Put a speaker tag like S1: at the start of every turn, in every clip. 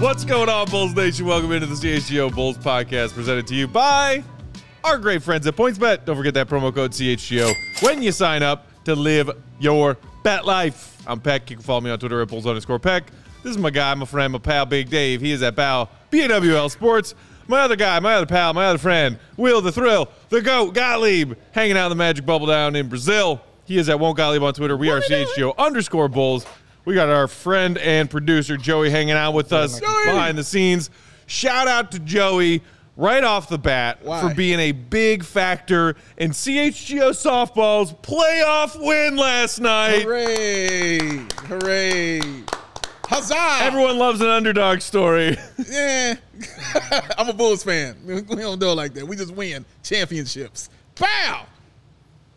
S1: What's going on, Bulls Nation? Welcome into the CHGO Bulls podcast presented to you by our great friends at PointsBet. Don't forget that promo code CHGO when you sign up to live your bet life. I'm Peck. You can follow me on Twitter at Bulls underscore Peck. This is my guy, my friend, my pal, Big Dave. He is at Bow, BAWL Sports. My other guy, my other pal, my other friend, Will the Thrill, the GOAT, Gottlieb, hanging out in the magic bubble down in Brazil. He is at Won't Gottlieb on Twitter. We are CHGO underscore Bulls. We got our friend and producer Joey hanging out with us behind the scenes. Shout out to Joey right off the bat
S2: Why?
S1: for being a big factor in CHGO softball's playoff win last night.
S2: Hooray! Hooray! Huzzah!
S1: Everyone loves an underdog story.
S2: yeah. I'm a Bulls fan. We don't do it like that. We just win championships. Bow!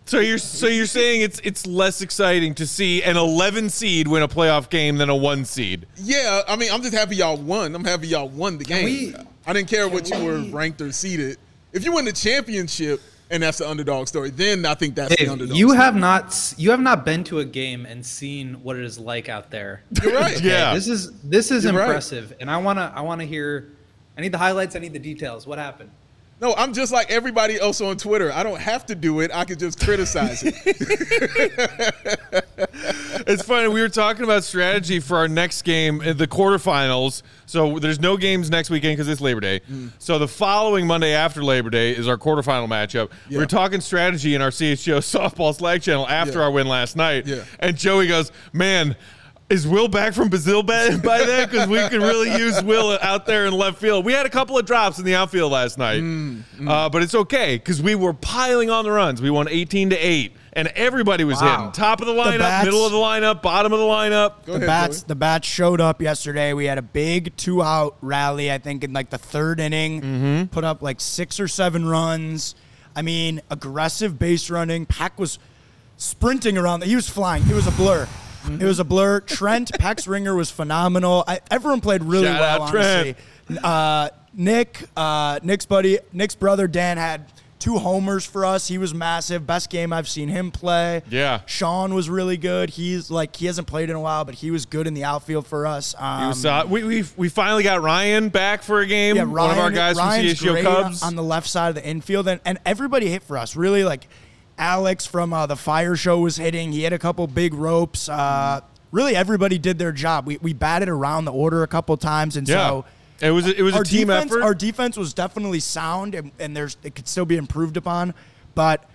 S1: So you're so you're saying it's it's less exciting to see an 11 seed win a playoff game than a one seed.
S2: Yeah, I mean, I'm just happy y'all won. I'm happy y'all won the game.
S3: we-
S2: I didn't care what you
S3: we-
S2: were ranked or seeded. If you win the championship and that's the underdog story, then I think that's the underdog
S3: you
S2: story.
S3: have not you have not been to a game and seen what it is like out there.
S2: You're right.
S1: Yeah.
S3: This is this is
S2: You're right.
S3: impressive, and I wanna I wanna hear. I need the highlights. I need the details. What happened?
S2: No, I'm just like everybody else on Twitter. I don't have to do it. I can just criticize it.
S1: It's funny. We were talking about strategy for our next game, uh, the quarterfinals. So there's no games next weekend because it's Labor Day.
S2: Mm.
S1: So the following Monday after Labor Day is our quarterfinal matchup. We
S2: Yeah.
S1: were talking strategy in our CHGO softball Slack channel after
S2: Yeah.
S1: our win last night.
S2: Yeah.
S1: And Joey goes, "Man." Is Will back from Brazil by, by then? Because we could really use Will out there in left field. We had a couple of drops in the outfield last night,
S2: Mm,
S1: Uh, but it's okay because we were piling on the runs. We won 18 to 8, and everybody was
S3: Wow.
S1: hitting. Top of the lineup,
S4: bats-
S1: middle of the lineup, bottom of the lineup.
S2: Go
S4: the
S2: ahead,
S4: bats
S2: Joey.
S4: the bats showed up yesterday. We had a big two out rally, I think, in like the third inning.
S1: Mm-hmm.
S4: Put up like six or seven runs. I mean, aggressive base running. Pack was sprinting around. He was flying. It was a blur.
S1: Mm-hmm.
S4: It was a blur. Trent Peck's ringer was phenomenal. I, everyone played really
S1: Shout
S4: well.
S1: out, Trent.
S4: honestly. Uh, Nick, uh, Nick's buddy, Nick's brother Dan had two homers for us. He was massive. Best game I've seen him play.
S1: Yeah.
S4: Sean was really good. He's like he hasn't played in a while, but he was good in the outfield for us. Um,
S1: was, uh, we, we we finally got Ryan back for a game.
S4: yeah,
S1: One of our guys
S4: Ryan's
S1: from
S4: great
S1: Cubs.
S4: on the left side of the infield, and, and everybody hit for us. Really, like Alex from uh, the Fire Show was hitting. He had a couple big ropes. Uh, really, everybody did their job. We we batted around the order a couple times, and
S1: yeah,
S4: so.
S1: it was it was a
S4: our
S1: team
S4: defense,
S1: effort.
S4: Our defense was definitely sound, and, and there's it could still be improved upon. But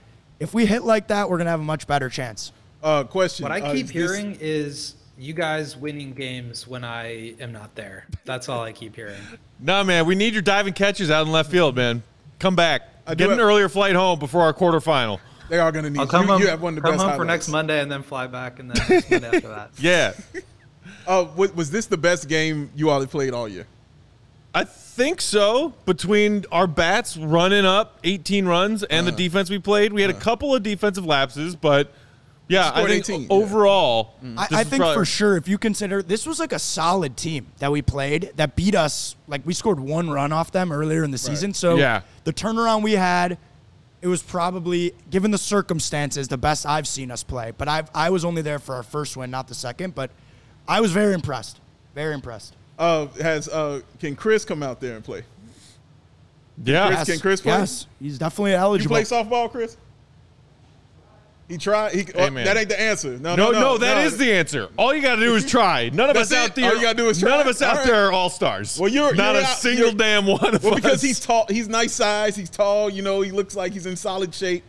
S4: if we hit like that, we're gonna have a much better chance.
S2: Uh, question.
S3: What I
S2: uh,
S3: keep
S2: this-
S3: hearing is you guys winning games when I am not there. That's all I keep hearing.
S1: no man, we need your diving catches out in left field, man. Come back.
S2: I
S1: Get an
S2: have-
S1: earlier flight home before our quarterfinal.
S2: They are going to need
S3: I'll
S2: you.
S3: come
S2: You,
S3: home,
S2: you have one of the
S3: come
S2: best
S3: home for next Monday and then fly back and then next Monday after that.
S1: Yeah,
S2: Uh, was this the best game you all have played all year?
S1: I think so. Between our bats running up 18 runs and
S2: Uh.
S1: the defense we played, we had a couple of defensive lapses, but yeah, I think
S2: 18, yeah.
S1: overall,
S4: I, I think
S1: probably-
S4: for sure, if you consider this was like a solid team that we played that beat us, like we scored one run off them earlier in the season. So
S1: Yeah.
S4: the turnaround we had, it was probably, given the circumstances, the best I've seen us play. But I I was only there for our first win, not the second. But I was very impressed. Very impressed.
S2: Uh, has uh, can Chris come out there and play?
S1: yeah.
S2: Chris- can Chris play?
S4: Yes, he's definitely eligible.
S2: You
S4: eligible.
S2: play softball, Chris? He tried. He, oh,
S1: man.
S2: that ain't the answer. No,
S1: No,
S2: no,
S1: no, that is the answer. All you got to do is try. None of us
S2: it?
S1: out there.
S2: All you gotta do is try.
S1: None of us out
S2: All right.
S1: there are all stars.
S2: Well, you're-
S1: not
S2: you're
S1: a
S2: out-
S1: single damn one of
S2: Well,
S1: us.
S2: because he's tall. He's nice size. He's tall. You know, he looks like he's in solid shape.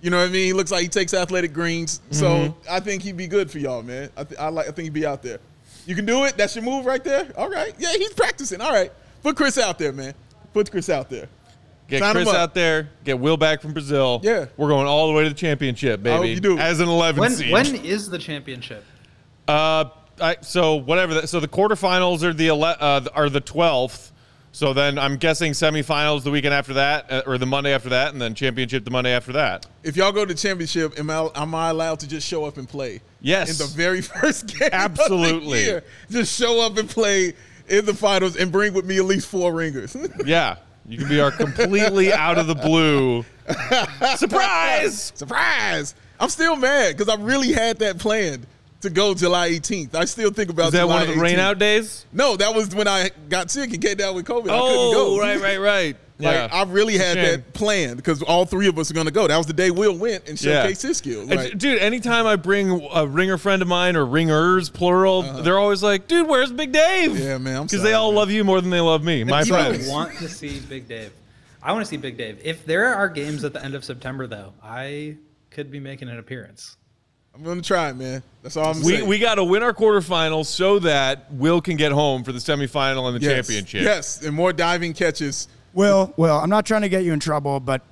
S2: You know what I mean? He looks like he takes athletic greens. So
S1: Mm-hmm.
S2: I think he'd be good for y'all, man. I, th- I like. I think he'd be out there. You can do it. That's your move right there. All right. Yeah, he's practicing. All right. Put Chris out there, man. Put Chris out there.
S1: Get
S2: Sign 'em
S1: Chris out there. Get Will back from Brazil.
S2: Yeah.
S1: we're going all the way to the championship, baby.
S2: hope you do.
S1: As an 11
S3: When
S1: seed.
S3: when is the championship?
S1: Uh, I, so whatever. That, so the quarterfinals are the ele- uh, are the twelfth. So then I'm guessing semifinals the weekend after that, uh, or the Monday after that, and then championship the Monday after that.
S2: If y'all go to the championship, am I, am I allowed to just show up and play?
S1: Yes.
S2: In the very first game.
S1: Absolutely.
S2: Of the year. Just show up and play in the finals and bring with me at least four ringers.
S1: Yeah, you can be our completely out of the blue surprise.
S2: Surprise! I'm still mad because I really had that planned to go July 18th. I still think about
S1: Is that
S2: July
S1: one of the rain
S2: 18th.
S1: out days?
S2: No, that was when I got sick and came down with COVID. I couldn't
S1: Oh,
S2: right,
S1: right, right, right.
S2: Like I really had that planned because all three of us are going to go. That was the day Will went and
S1: Yeah.
S2: showcased his skills. Like,
S1: dude, anytime I bring a ringer friend of mine or ringers, plural, they're always like, dude, where's Big Dave?
S2: Uh-huh. Yeah, man,
S1: Because they all
S2: man.
S1: love you more than they love me, my friends.
S3: want to see Big Dave. I want to see Big Dave. If there are games at the end of September, though, I could be making an appearance.
S2: I'm going to try, it, man. That's all I'm
S1: We,
S2: saying.
S1: we got to win our quarterfinals so that Will can get home for the semifinal and the
S2: yes.
S1: championship.
S2: Yes, and more diving catches.
S4: Will, Will, I'm not trying to get you in trouble, but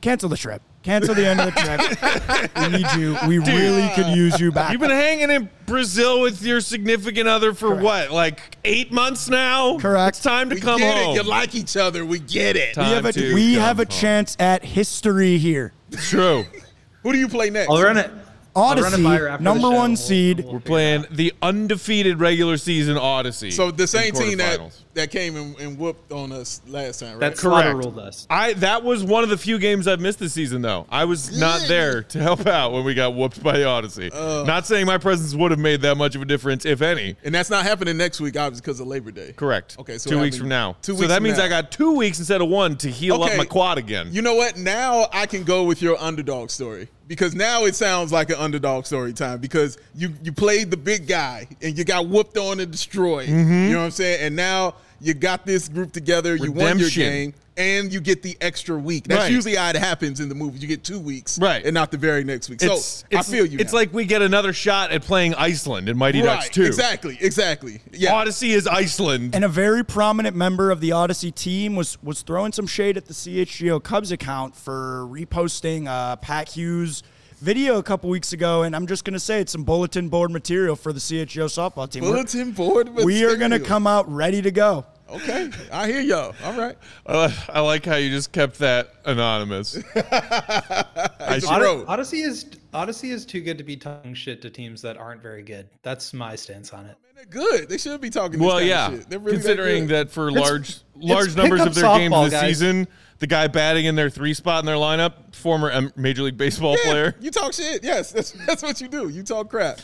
S4: cancel the trip. Cancel the end of the trip. we need you. We really could use you back.
S1: You've been hanging in Brazil with your significant other for
S4: Correct.
S1: what, like eight months now?
S4: Correct.
S1: It's time to
S2: We
S1: come
S2: get
S1: home.
S2: it. You like each other. We get it.
S1: Time
S4: we have a, we have a chance at history here.
S1: True.
S2: Who do you play next?
S3: I'll run it. I'll run it
S4: Odyssey,
S3: by her after the
S4: number
S3: show.
S4: one seed.
S3: we'll
S1: We're playing
S3: out.
S1: the undefeated regular season Odyssey.
S2: So the same
S1: in
S2: team that, that came and, and whooped on us last time, right?
S3: That's
S1: Correct.
S3: Ruled us.
S1: I that was one of the few games I've missed this season though. I was not there to help out when we got whooped by the Odyssey. Uh. not saying my presence would have made that much of a difference, if any.
S2: and that's not happening next week, obviously, because of Labor Day.
S1: Correct.
S2: Okay, so
S1: two weeks from now.
S2: two weeks.
S1: so
S2: weeks
S1: that means
S2: now.
S1: I got two weeks instead of one to heal up my quad again.
S2: You know what? Now I can go with your underdog story because now it sounds like an underdog story time because you you played the big guy and you got whooped on and destroyed.
S1: Mm-hmm.
S2: You know what I'm saying? And now you got this group together. You won your game. And you get the extra week. That's
S1: Right.
S2: usually how it happens in the movies. You get two weeks,
S1: Right.
S2: and not the very next week.
S1: it's,
S2: so
S1: it's,
S2: I feel you.
S1: It's
S2: now.
S1: like we get another shot at playing Iceland in Mighty Ducks
S2: right,
S1: 2.
S2: exactly, exactly. Yeah,
S1: Odyssey is Iceland.
S4: And a very prominent member of the Odyssey team was was throwing some shade at the CHGO Cubs account for reposting uh, Pat Hughes video a couple weeks ago, and I'm just gonna say it's some bulletin board material for the CHGO softball team. We're-
S2: bulletin board.
S4: we are gonna come out ready to go.
S2: Okay, I hear y'all. All right.
S1: Uh, I like how you just kept that anonymous. I
S2: It's
S3: Od- Odyssey is Odyssey is too good to be talking shit to teams that aren't very good. That's my stance on it.
S2: They're good. They should be talking. This
S1: well,
S2: kind
S1: yeah.
S2: Of shit. Really
S1: Considering
S2: good.
S1: that for large large
S3: it's
S1: numbers of
S3: pickup
S1: their games this
S3: guys.
S1: season, the guy batting in their three spot in their lineup, former Major League Baseball
S2: Yeah,
S1: player.
S2: You talk shit. Yes, that's that's what you do. You talk crap.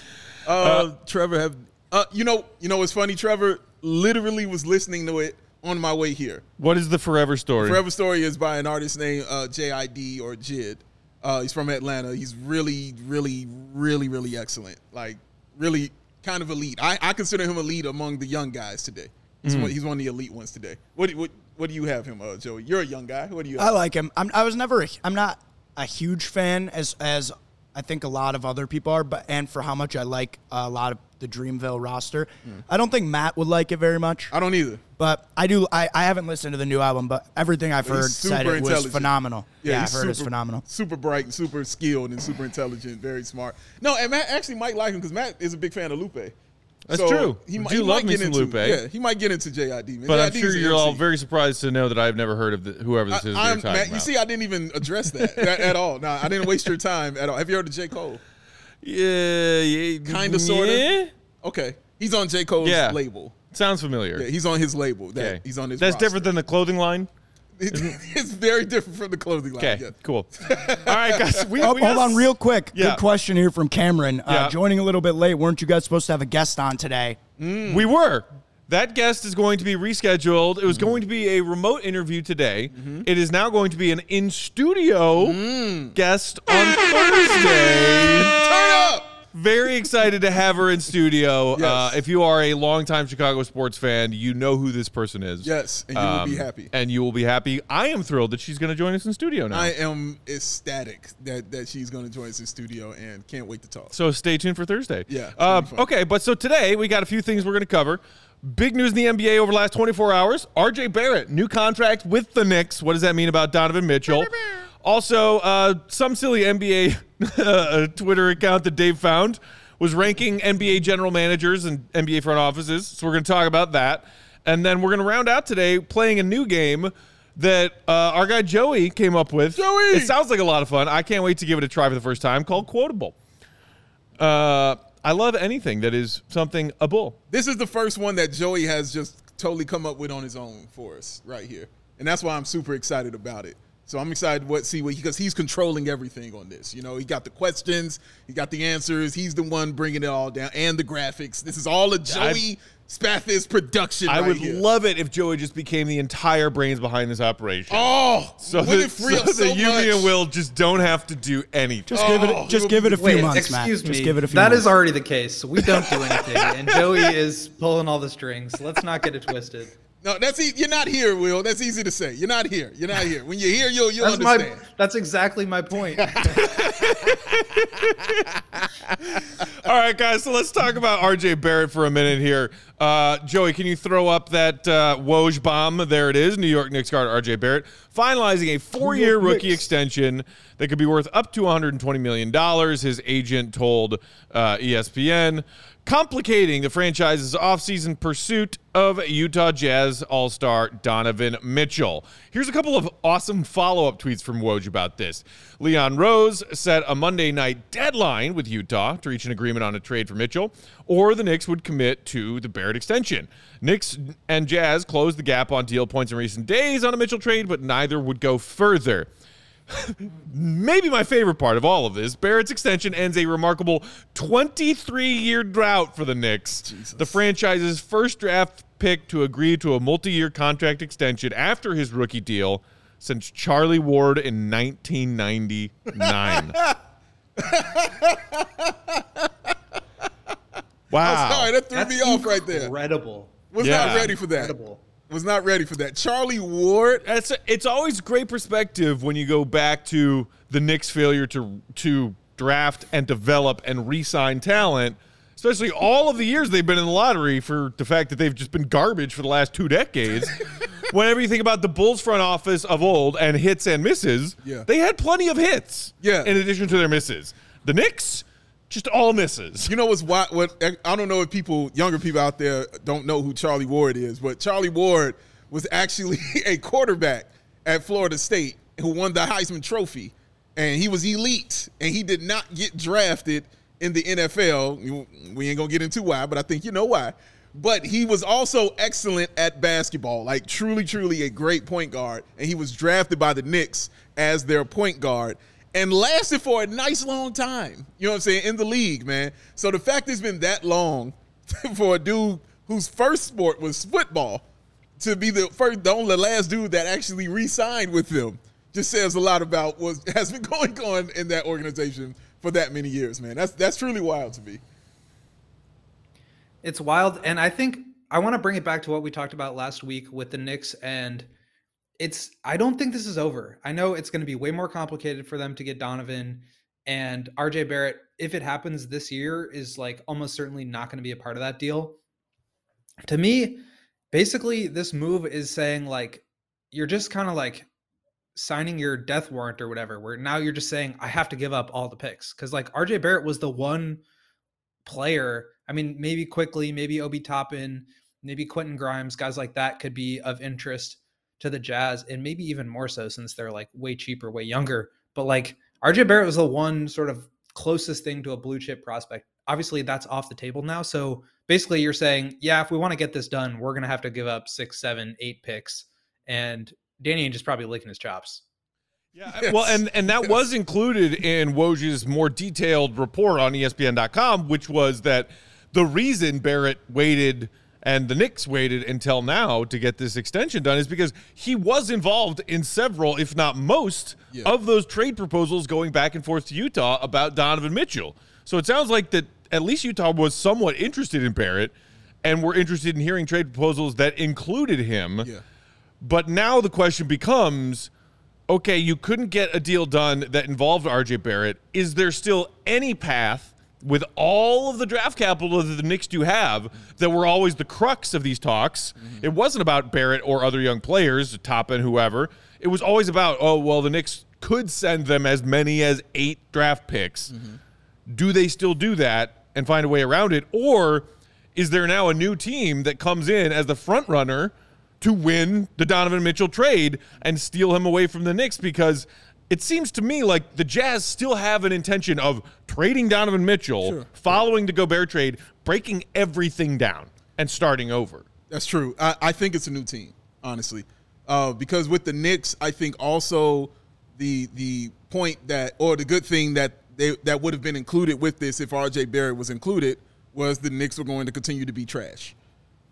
S2: Uh, Trevor have. Uh, you know, you know what's funny? Trevor literally was listening to it on my way here.
S1: What is the Forever story?
S2: Forever Story is by an artist named uh, JID or Jid. Uh, he's from Atlanta. He's really, really, really, really excellent. Like, really kind of elite. I, I consider him elite among the young guys today. He's,
S1: Mm.
S2: one, he's one of the elite ones today. What, do- what, what do you have him, uh, Joey? You're a young guy. What do you
S4: I like him. I'm, I was never. A, I'm not a huge fan as as I think a lot of other people are, but and for how much I like a lot of the Dreamville roster, mm. I don't think Matt would like it very much.
S2: I don't either.
S4: But I do. I, I haven't listened to the new album, but everything I've heard said it was phenomenal. Yeah,
S2: he's
S4: I've heard it's
S2: super-
S4: phenomenal.
S2: Super bright and super skilled and super intelligent, very smart. No, and Matt actually might like him because Matt is a big fan of Lupe.
S1: That's true.
S2: He, might-
S1: do
S2: he
S1: love
S2: might
S1: me
S2: get
S1: some
S2: into,
S1: Lupe.
S2: Yeah, he might get into JID. Man.
S1: but I'm sure you're all very surprised to know that I've never heard of the, whoever this is
S2: I,
S1: you're talking
S2: Matt,
S1: about.
S2: you see, I didn't even address that at, at all. No, I didn't waste your time at all. Have you heard of J. Cole?
S1: Yeah, yeah,
S2: Kinda, sorta.
S1: yeah.
S2: Okay, he's on J. Cole's
S1: Yeah.
S2: label.
S1: Sounds familiar.
S2: Yeah, he's on his label. That
S1: okay.
S2: he's on his.
S1: That's
S2: roster.
S1: different than the clothing line.
S2: it's very different from the clothing line.
S1: Okay,
S2: yes.
S1: cool. All right, guys. We,
S4: Oh,
S1: we
S4: hold
S1: got-
S4: on, real quick.
S1: Yeah.
S4: Good question here from Cameron. Uh,
S1: Yeah.
S4: Joining a little bit late. Weren't you guys supposed to have a guest on today?
S1: We were. That guest is going to be rescheduled. It was going to be a remote interview today. It is now going to be an in studio guest on Thursday.
S2: Turn up.
S1: Very excited to have her in studio.
S2: Yes.
S1: Uh, if you are a longtime Chicago sports fan, you know who this person is.
S2: Yes, and you will be
S1: Um,
S2: happy.
S1: And you will be happy. I am thrilled that she's going to join us in studio now.
S2: I am ecstatic that that she's going to join us in studio and can't wait to talk.
S1: So stay tuned for Thursday.
S2: Yeah,
S1: Uh,
S2: gonna be fun.
S1: okay, but so today we got a few things we're going to cover. Big news in the NBA over the last 24 hours. RJ Barrett, new contract with the Knicks. What does that mean about Donovan Mitchell? Also, uh, some silly NBA uh, Twitter account that Dave found was ranking NBA general managers and NBA front offices. So we're going to talk about that. And then we're going to round out today playing a new game that uh, our guy Joey came up with.
S2: Joey!
S1: It sounds like a lot of fun. I can't wait to give it a try for the first time called Quote-A-Bull. Uh, I love anything that is something a bull.
S2: This is the first one that Joey has just totally come up with on his own for us right here, and that's why I'm super excited about it. So I'm excited what see what because he's controlling everything on this. You know, he got the questions, he got the answers. He's the one bringing it all down and the graphics. This is all a Joey Spathis production.
S1: I
S2: right
S1: would
S2: here.
S1: love it if Joey just became the entire brains behind this operation.
S2: Oh,
S1: so
S2: wouldn't
S1: that,
S2: it free
S1: so
S2: up so
S1: that you and Will just don't have to do anything.
S4: Just give
S2: Oh,
S4: it. Just give it a few
S3: Wait,
S4: months, Matt.
S3: excuse me.
S4: Just give it a few.
S3: That
S4: months.
S3: is already the case. We don't do anything, and Joey is pulling all the strings. Let's not get it twisted.
S2: No, that's e- you're not here, Will. That's easy to say. You're not here. You're not here. When you're here, you'll you'll
S3: That's my. That's exactly my point.
S1: All right, guys. So let's talk about RJ Barrett for a minute here. Uh, Joey, can you throw up that uh, Woj bomb? There it is. New York Knicks guard RJ Barrett finalizing a four-year rookie extension that could be worth up to 120 million dollars. His agent told uh, ESPN, complicating the franchise's offseason pursuit of Utah Jazz All-Star Donovan Mitchell. Here's a couple of awesome follow-up tweets from Woj about this. Leon Rose set a Monday night deadline with Utah to reach an agreement on a trade for Mitchell, or the Knicks would commit to the Barrett extension. Knicks and Jazz closed the gap on deal points in recent days on a Mitchell trade, but neither would go further. Maybe my favorite part of all of this, Barrett's extension ends a remarkable 23 year drought for the Knicks. The franchise's first draft pick to agree to a multi year contract extension after his rookie deal since Charlie Ward in 1999. wow.
S2: Sorry, that threw
S3: That's
S2: me off right there.
S3: Incredible.
S2: Was
S1: Yeah.
S2: not ready for that.
S3: Incredible.
S2: Was not ready for that. Charlie Ward.
S1: It's it's always great perspective when you go back to the Knicks' failure to to draft and develop and re-sign talent, especially all of the years they've been in the lottery for the fact that they've just been garbage for the last two decades. Whenever you think about the Bulls front office of old and hits and misses,
S2: Yeah.
S1: they had plenty of hits.
S2: Yeah.
S1: In addition to their misses, the Knicks just all misses.
S2: You know what's what? What I don't know if people, younger people out there, don't know who Charlie Ward is, but Charlie Ward was actually a quarterback at Florida State who won the Heisman Trophy, and he was elite, and he did not get drafted in the NFL. We ain't gonna get into why, but I think you know why. But he was also excellent at basketball, like truly, truly a great point guard, and he was drafted by the Knicks as their point guard and lasted for a nice long time. You know what I'm saying? In the league, man. So the fact it's been that long for a dude whose first sport was football to be the first, the only last dude that actually re-signed with them just says a lot about what has been going on in that organization for that many years, man. That's that's truly wild to me.
S3: It's wild, and I think I want to bring it back to what we talked about last week with the Knicks, and it's. I don't think this is over. I know it's going to be way more complicated for them to get Donovan and RJ Barrett. If it happens this year, is like almost certainly not going to be a part of that deal. To me, basically, this move is saying like you're just kind of like signing your death warrant or whatever. Where now you're just saying I have to give up all the picks because like RJ Barrett was the one player. I mean, maybe quickly, maybe Obi Toppin, maybe Quentin Grimes, guys like that could be of interest to the Jazz, and maybe even more so since they're like way cheaper, way younger. But like RJ Barrett was the one sort of closest thing to a blue chip prospect. Obviously, that's off the table now. So basically, you're saying, yeah, if we want to get this done, we're gonna have to give up six, seven, eight picks, and Danny Ainge is probably licking his chops.
S1: Yeah, well, and and that was included in Woj's more detailed report on ESPN.com, which was that the reason Barrett waited and the Knicks waited until now to get this extension done is because he was involved in several, if not most,
S2: Yeah.
S1: of those trade proposals going back and forth to Utah about Donovan Mitchell. So it sounds like that at least Utah was somewhat interested in Barrett and were interested in hearing trade proposals that included him.
S2: Yeah.
S1: But now the question becomes okay, you couldn't get a deal done that involved RJ Barrett. Is there still any path with all of the draft capital that the Knicks do have, that were always the crux of these talks. Mm-hmm. It wasn't about Barrett or other young players, Toppin, whoever. It was always about, oh, well, the Knicks could send them as many as eight draft picks. Mm-hmm. Do they still do that and find a way around it? Or is there now a new team that comes in as the front runner to win the Donovan Mitchell trade and steal him away from the Knicks? Because it seems to me like the Jazz still have an intention of trading Donovan Mitchell, following the Gobert trade, breaking everything down and starting over.
S2: That's true. I, I think it's a new team, honestly, uh, because with the Knicks, I think also the the point that or the good thing that they that would have been included with this if R.J. Barrett was included was the Knicks were going to continue to be trash,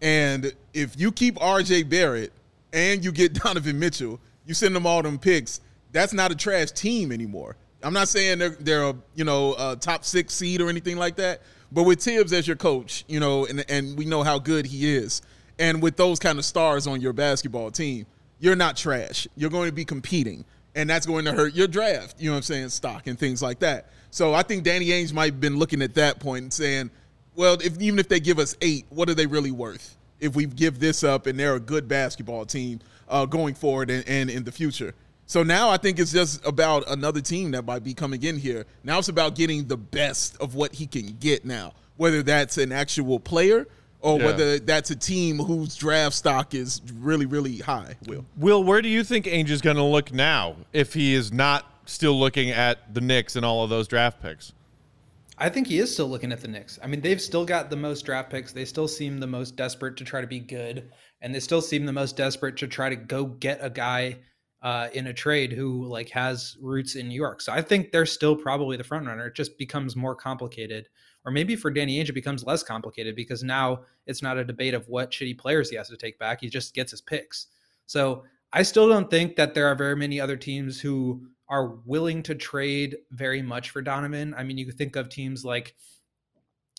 S2: and if you keep R.J. Barrett and you get Donovan Mitchell, you send them all them picks. That's not a trash team anymore. I'm not saying they're they're a you know a top six seed or anything like that, but with Thibs as your coach, you know, and and we know how good he is, and with those kind of stars on your basketball team, you're not trash. You're going to be competing, and that's going to hurt your draft. You know what I'm saying? Stock and things like that. So I think Danny Ainge might have been looking at that point and saying, well, if even if they give us eight, what are they really worth? If we give this up and they're a good basketball team uh, going forward and, and in the future. So now I think it's just about another team that might be coming in here. Now it's about getting the best of what he can get now, whether that's an actual player or
S1: Yeah.
S2: whether that's a team whose draft stock is really, really high. Will
S1: Will, where do you think Ainge is going to look now if he is not still looking at the Knicks and all of those draft picks?
S3: I think he is still looking at the Knicks. I mean, they've still got the most draft picks. They still seem the most desperate to try to be good, and they still seem the most desperate to try to go get a guy uh, in a trade who like has roots in New York. So I think they're still probably the front runner. It just becomes more complicated, or maybe for Danny Ainge it becomes less complicated because now it's not a debate of what shitty players he has to take back. He just gets his picks. So I still don't think that there are very many other teams who are willing to trade very much for Donovan. I mean, you could think of teams like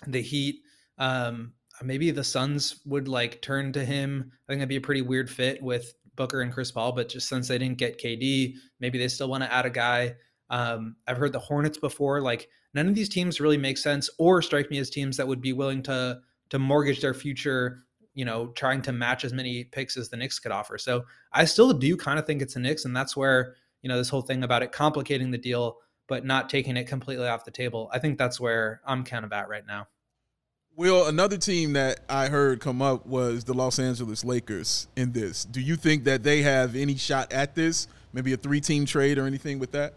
S3: the Heat. Um, maybe the Suns would like turn to him. I think that'd be a pretty weird fit with Booker and Chris Paul, but just since they didn't get KD, maybe they still want to add a guy. Um, I've heard the Hornets before. Like none of these teams really make sense or strike me as teams that would be willing to to mortgage their future. You know, trying to match as many picks as the Knicks could offer. So I still do kind of think it's the Knicks, and that's where you know this whole thing about it complicating the deal, but not taking it completely off the table. I think that's where I'm kind of at right now.
S2: Will another team that I heard come up was the Los Angeles Lakers in this. Do you think that they have any shot at this? Maybe a three-team trade or anything with that?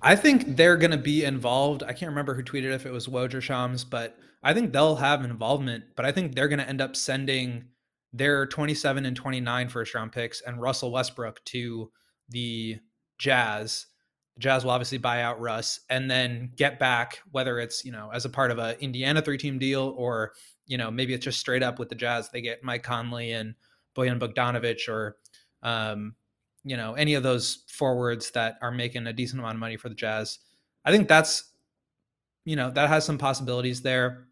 S3: I think they're going to be involved. I can't remember who tweeted if it was Woj or Shams, but I think they'll have involvement. But I think they're going to end up sending their 27 and 29 first round picks and Russell Westbrook to the Jazz. Jazz will obviously buy out Russ and then get back, whether it's, you know, as a part of a Indiana three team deal or, you know, maybe it's just straight up with the Jazz. They get Mike Conley and Bojan Bogdanovic or, um, you know, any of those forwards that are making a decent amount of money for the Jazz. I think that's, you know, that has some possibilities there.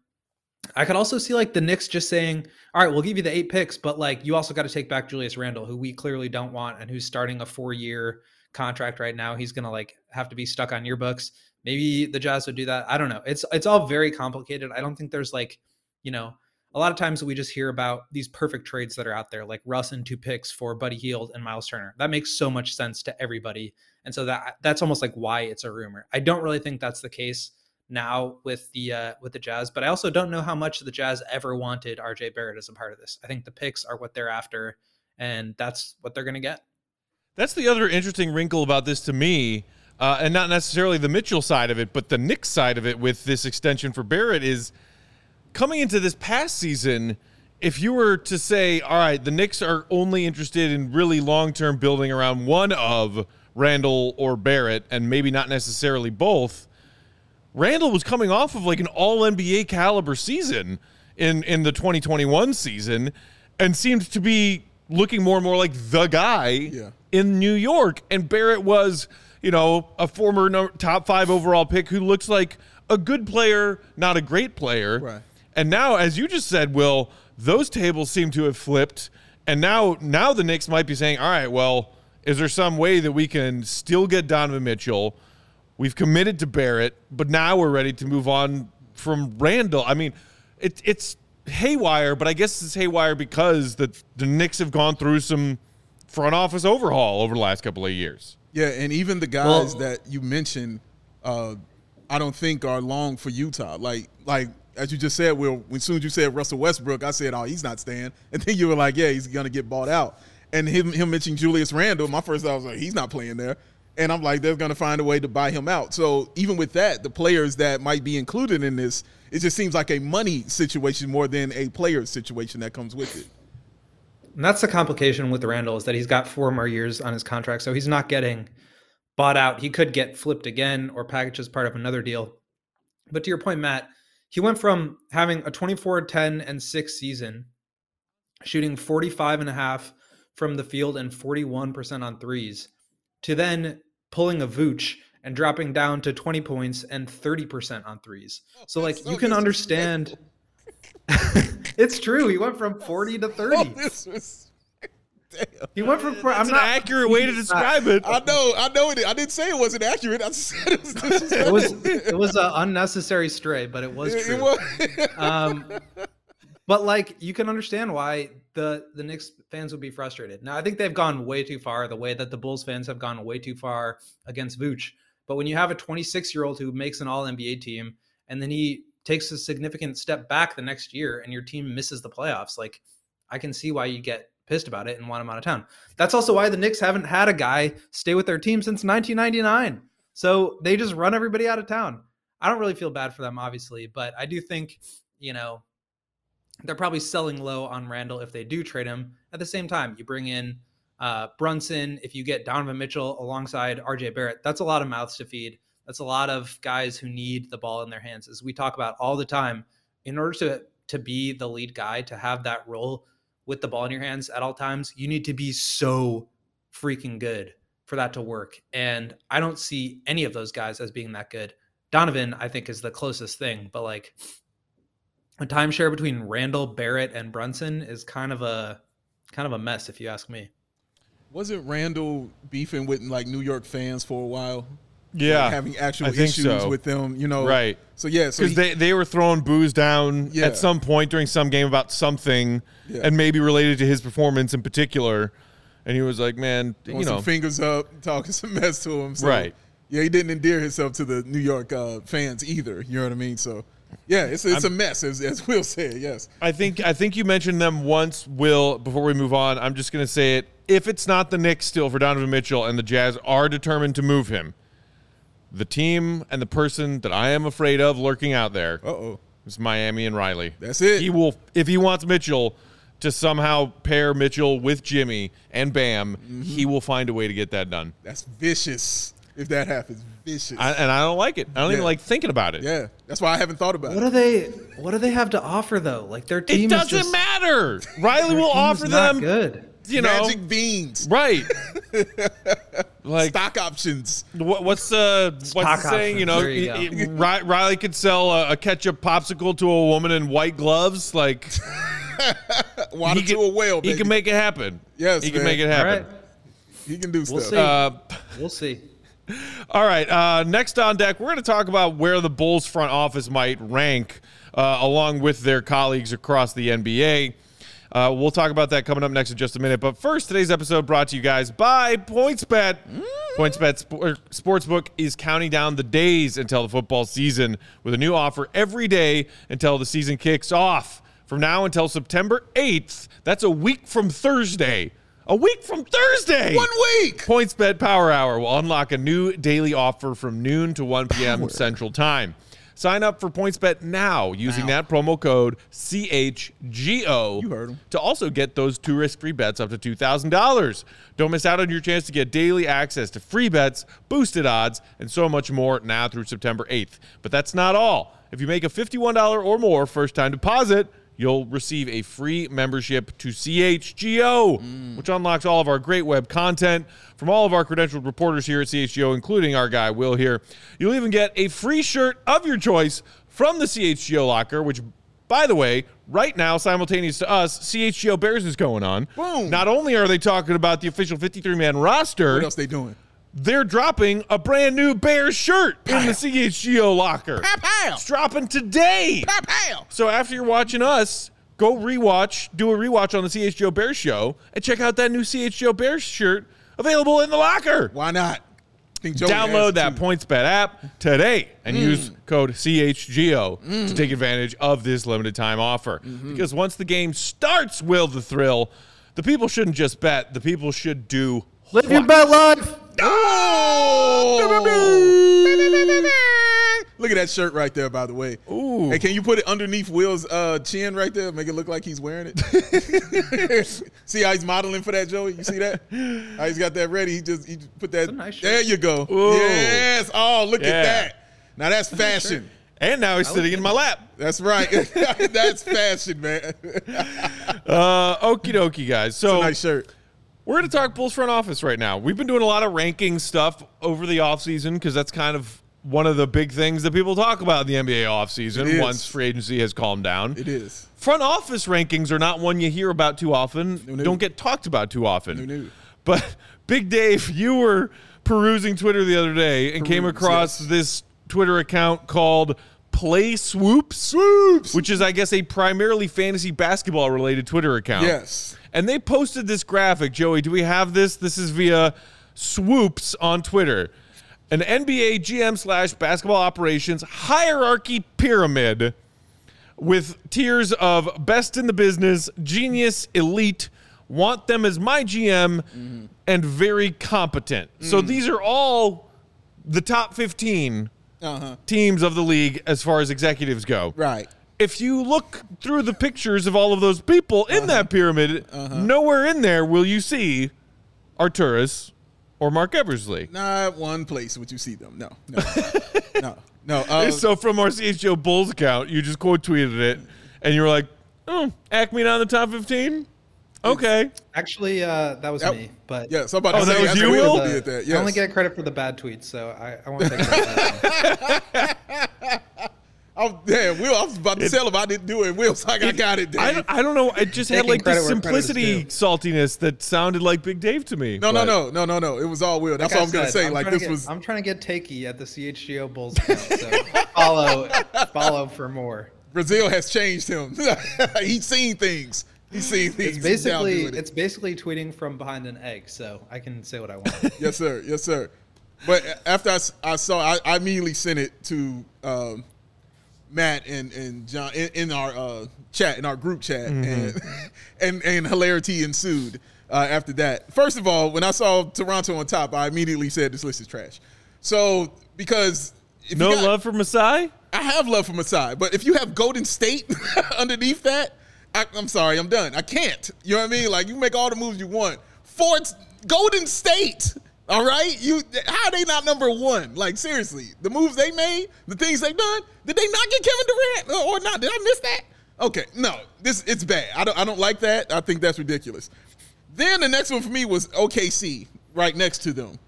S3: I could also see like the Knicks just saying, all right, we'll give you the eight picks, but like you also got to take back Julius Randle, who we clearly don't want and who's starting a four year contract right now. He's going to like have to be stuck on your books. Maybe the Jazz would do that. I don't know. It's, it's all very complicated. I don't think there's like, you know, a lot of times we just hear about these perfect trades that are out there, like Russ and two picks for Buddy Hield and Miles Turner. That makes so much sense to everybody, and so that that's almost like why it's a rumor. I don't really think that's the case now with the uh, with the Jazz, but I also don't know how much the Jazz ever wanted RJ Barrett as a part of this. I think the picks are what they're after, and that's what they're going to get.
S1: That's the other interesting wrinkle about this to me, uh, and not necessarily the Mitchell side of it, but the Knicks side of it with this extension for Barrett is coming into this past season. If you were to say, all right, the Knicks are only interested in really long term building around one of Randle or Barrett, and maybe not necessarily both, Randle was coming off of like an all NBA caliber season in, in the 2021 season and seemed to be looking more and more like the guy
S2: Yeah.
S1: In New York. And Barrett was, you know, a former no- top five overall pick who looks like a good player, not a great player.
S2: Right.
S1: And now, as you just said, Will, those tables seem to have flipped. And now, now the Knicks might be saying, all right, well, is there some way that we can still get Donovan Mitchell? We've committed to Barrett, but now we're ready to move on from Randle. I mean, it, it's haywire, but I guess it's haywire because the the Knicks have gone through some front office overhaul over the last couple of years.
S2: Yeah, and even the guys that you mentioned, uh, I don't think are long for Utah. Like, like as you just said, Will. As soon as you said Russell Westbrook, I said, "Oh, he's not staying," and then you were like, "Yeah, he's gonna get bought out." And him, him mentioning Julius Randle, my first thought was like, "He's not playing there," and I'm like, "They're gonna find a way to buy him out." So even with that, the players that might be included in this, it just seems like a money situation more than a player situation that comes with it.
S3: And that's the complication with Randle is that he's got four more years on his contract, so he's not getting bought out. He could get flipped again or packaged as part of another deal. But to your point, Matt, he went from having a 24, 10, and 6 season, shooting 45 and a half from the field and 41% on threes, to then pulling a Vooch and dropping down to 20 points and 30% on threes. So like
S2: so
S3: you can understand it's true. He went from 40 to 30.
S2: Oh, this was, damn.
S3: He went from I'm
S1: That's an
S3: not
S1: accurate way to describe it.
S2: I know, I know it. I didn't say it wasn't accurate. I said it was.
S3: it was it was an unnecessary stray, but it was
S2: It- it
S3: true.
S2: was-
S3: um, but like you can understand why the the Knicks fans would be frustrated. Now I think they've gone way too far the way that the Bulls fans have gone way too far against Vooch. But when you have a 26 year old who makes an All NBA team and then he takes a significant step back the next year and your team misses the playoffs, like I can see why you get pissed about it and want him out of town. That's also why the Knicks haven't had a guy stay with their team since 1999. So they just run everybody out of town. I don't really feel bad for them, obviously, but I do think, you know, they're probably selling low on Randle if they do trade him. At the same time, you bring in uh, Brunson. If you get Donovan Mitchell alongside RJ Barrett, that's a lot of mouths to feed. That's a lot of guys who need the ball in their hands. As we talk about all the time, in order to to be the lead guy, to have that role with the ball in your hands at all times, you need to be so freaking good for that to work. And I don't see any of those guys as being that good. Donovan, I think, is the closest thing, but like a timeshare between Randle, Barrett, and Brunson is kind of a kind of a mess, if you ask me.
S2: Wasn't Randle beefing with like New York fans for a while?
S1: Yeah,
S2: Like, having actual issues
S1: so.
S2: with them. You know,
S1: Right.
S2: So yeah,
S1: because
S2: he-
S1: they, they were throwing booze down
S2: Yeah.
S1: at some point during some game about something
S2: Yeah.
S1: and maybe related to his performance in particular and he was like man
S2: throwing
S1: you know
S2: fingers up, talking some mess to him. So,
S1: Right.
S2: Yeah, he didn't endear himself to the New York uh, fans either. You know what I mean? So yeah, it's it's a mess, as, as Will said. Yes.
S1: I think I think you mentioned them once, Will. Before we move on, I'm just going to say it. If it's not the Knicks still for Donovan Mitchell, and the Jazz are determined to move him, the team and the person that I am afraid of lurking out there
S2: Uh oh.
S1: is Miami and Riley.
S2: That's it.
S1: He will, if he wants Mitchell to somehow pair Mitchell with Jimmy and Bam,
S2: Mm-hmm.
S1: he will find a way to get that done.
S2: That's vicious. If that happens, vicious.
S1: I, and I don't like it. I don't even like thinking about it.
S2: yeah, that's why I haven't thought about
S3: What
S2: it.
S3: What do they what do they have to offer though? Like their team
S1: It doesn't
S3: just,
S1: matter. Riley will offer them,
S3: good.
S1: You know,
S2: Magic beans,
S1: right. like
S2: stock options.
S1: What, what's uh what's
S3: Stock
S1: the saying? You know,
S3: you
S1: y- y- Ri- Riley could sell a, a ketchup popsicle to a woman in white gloves. Like
S2: Water
S1: he
S2: to
S1: can,
S2: a whale,
S1: he can make it happen.
S2: Yes,
S1: he can make it happen.
S3: right.
S2: He can do
S3: We'll
S2: stuff.
S3: see.
S1: Uh,
S3: We'll see.
S1: all right. Uh, next on deck, we're going to talk about where the Bulls front office might rank uh, along with their colleagues across the NBA. Uh, we'll talk about that coming up next in just a minute. But first, today's episode brought to you guys by PointsBet. PointsBet Sp- Sportsbook is counting down the days until the football season with a new offer every day until the season kicks off. From now until September 8th, that's a week from Thursday. A week from Thursday.
S2: One week.
S1: PointsBet Power Hour will unlock a new daily offer from noon to 1 p.m. Central Time. Sign up for PointsBet now using that promo code CHGO
S2: You heard 'em.
S1: to also get those two risk-free bets up to $2,000. Don't miss out on your chance to get daily access to free bets, boosted odds, and so much more now through September 8th. But that's not all. If you make a $51 or more first-time deposit, you'll receive a free membership to CHGO, mm. which unlocks all of our great web content from all of our credentialed reporters here at CHGO, including our guy Will here. You'll even get a free shirt of your choice from the CHGO locker, which by the way, right now, simultaneous to us, CHGO Bears is going on.
S2: Boom.
S1: Not only are they talking about the official 53 man roster,
S2: What else they doing?
S1: They're dropping a brand new Bears shirt in the CHGO locker.
S2: Pow, pow.
S1: It's dropping today.
S2: Pow, pow.
S1: So after you're watching us, go rewatch, do a rewatch on the CHGO Bears show, and check out that new CHGO Bears shirt available in the locker.
S2: Why not? I think Joey
S1: Download that
S2: too.
S1: PointsBet app today and mm. use code CHGO to mm. take advantage of this limited time offer. Mm-hmm. Because once the game starts, will the thrill, the people shouldn't just bet, the people should do
S5: Live your bet life.
S2: Oh! Look at that shirt right there, by the way.
S1: Ooh.
S2: Hey, can you put it underneath Will's uh, chin right there? Make it look like he's wearing it. see how he's modeling for that, Joey? You see that? How he's got that ready. He just he just put that.
S3: a nice shirt.
S2: there you go.
S1: Ooh.
S2: Yes. Oh, look
S1: Yeah.
S2: at that. Now that's fashion.
S1: And now he's sitting in my lap.
S2: That's right. that's fashion, man.
S1: Uh, okie dokie, guys. So
S2: nice shirt.
S1: We're going to talk Bulls front office right now. We've been doing a lot of ranking stuff over the offseason because that's kind of one of the big things that people talk about in the NBA offseason once free agency has calmed down.
S2: It is.
S1: Front office rankings are not one you hear about too often,
S2: No, no.
S1: don't get talked about too often.
S2: No.
S1: But Big Dave, you were perusing Twitter the other day and came across
S2: yes.
S1: this Twitter account called Play Swoops. Swoops! Which is, I guess, a primarily fantasy basketball related Twitter account.
S2: Yes.
S1: And they posted this graphic. Joey, do we have this? This is via Swoops on Twitter. An NBA GM slash basketball operations hierarchy pyramid with tiers of best in the business, genius, elite, want them as my GM, and very competent. So these are all the top 15
S2: Uh-huh.
S1: teams of the league as far as executives go
S2: Right.
S1: If you look through the pictures of all of those people in that pyramid, nowhere in there will you see Arturas or Marc Eversley.
S2: Not one place would you see them. No. No. no. No. Uh,
S1: so from our CHGO Bulls account, you just quote tweeted it, and you were like, "Oh, AKME not in the top 15? Okay,
S3: Actually, uh, that was
S2: Yep.
S3: me. But
S2: yes, I'm
S1: Oh, that was you, Will?
S2: we'll be.
S3: I only get credit for the bad tweets, so I, I want to take credit.
S2: Oh, damn, Will, I was about to tell him I didn't do it. Will's like, I got it, Dave.
S1: I don't, I don't know. It just had like this
S3: credit where credit is
S1: simplicity saltiness that sounded like Big Dave to me.
S2: no, no,
S1: but-
S2: no, no, no, no. It was all Will. That's
S3: Like
S2: what I was going to say.
S3: I'm
S2: Like, this
S3: get-
S2: was.
S3: I'm trying to get takey at the CHGO Bulls account, so follow, follow for more.
S2: Brazil has changed him. He's seen things. He's seen things.
S3: It's basically
S2: it.
S3: it's basically tweeting from behind an egg, so I can say what I want.
S2: yes, sir. Yes, sir. But after I saw, I, I immediately sent it to um, Matt and and John in, in our uh, chat in our group chat, and, and and hilarity ensued uh, after that. First of all, when I saw Toronto on top, I immediately said this list is trash. So because if you
S1: No
S2: got-
S1: love for Masai?
S2: I have love for Masai, but if you have Golden State underneath that, I, I'm sorry, I'm done. I can't. You know what I mean? Like you make all the moves you want. Fort Golden State. All right, you how are they not number one? Like seriously, the moves they made, the things they've done. Did they not get Kevin Durant uh, or not? Did I miss that? Okay, no, this it's bad. I don't I don't like that. I think that's ridiculous. Then the next one for me was OKC right next to them,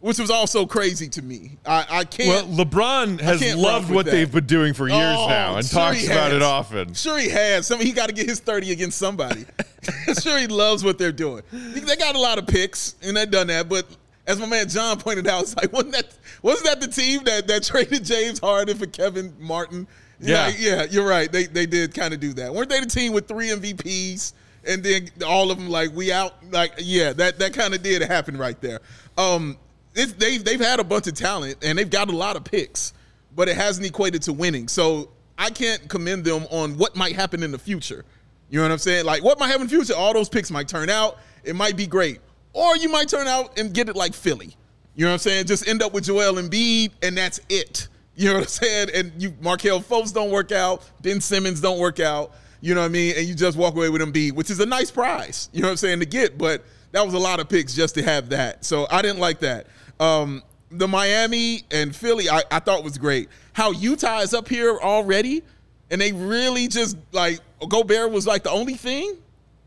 S2: which was also crazy to me. I, I can't.
S1: Well, LeBron has loved what
S2: that.
S1: they've been doing for years
S2: Oh,
S1: now and
S2: sure
S1: talks about it often.
S2: Sure, he has. Some he got to get his thirty against somebody. sure, he loves what they're doing. They got a lot of picks, and they've done that. But as my man John pointed out, it's like wasn't that wasn't that the team that that traded James Harden for Kevin Martin?
S1: Yeah.
S2: Like, yeah, you're right. They they did kind of do that. Weren't they the team with three MVPs? And then all of them like we out like yeah that that kind of did happen right there. Um, it's, they they've had a bunch of talent and they've got a lot of picks, but it hasn't equated to winning. So I can't commend them on what might happen in the future. You know what I'm saying? Like what might happen in the future? All those picks might turn out. It might be great, or you might turn out and get it like Philly. You know what I'm saying? Just end up with Joel Embiid and that's it. You know what I'm saying? And you Markelle Fultz don't work out, Ben Simmons don't work out. You know what I mean? And you just walk away with Embiid, which is a nice prize. You know what I'm saying to get, but that was a lot of picks just to have that. So I didn't like that. Um, the Miami and Philly, I, I thought was great. How Utah is up here already, and they really just like Gobert was like the only thing.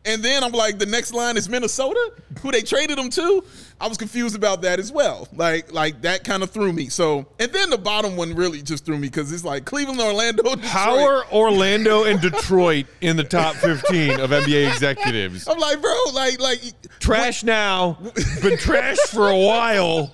S2: And then I'm like, the next line is Minnesota, who they traded him to. I was confused about that as well. Like, like that kind of threw me. So, and then the bottom one really just threw me because it's like Cleveland, Orlando, Detroit.
S1: How are Orlando and Detroit in the top 15 of NBA executives?
S2: I'm like, bro, like, like
S1: Trash now, been trash for a while.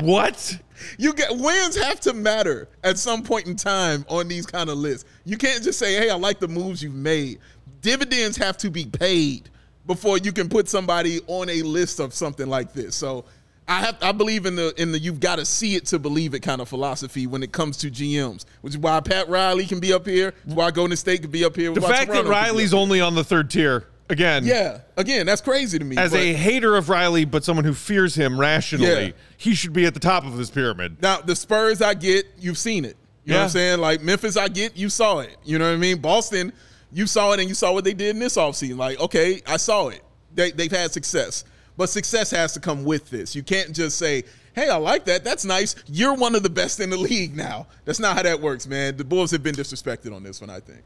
S1: What?
S2: you get wins have to matter at some point in time on these kind of lists. You can't just say, "Hey, I like the moves you've made." Dividends have to be paid before you can put somebody on a list of something like this. So, I have I believe in the in the you've got to see it to believe it kind of philosophy when it comes to GMs, which is why Pat Riley can be up here, why Golden State can be up here.
S1: The fact that
S2: Toronto be
S1: Riley's only on the third tier, again,
S2: yeah, again, that's crazy to me.
S1: as a hater of Riley, but someone who fears him rationally,
S2: Yeah.
S1: he should be at the top of this pyramid.
S2: Now the Spurs, I get you've seen it. You know what
S1: Yeah.
S2: I'm saying? Like Memphis, I get you saw it. You know what I mean? Boston, you saw it and you saw what they did in this offseason. Like, okay, I saw it. They they've had success. But success has to come with this. You can't just say, Hey, I like that. That's nice. You're one of the best in the league now. That's not how that works, man. The Bulls have been disrespected on this one, I think.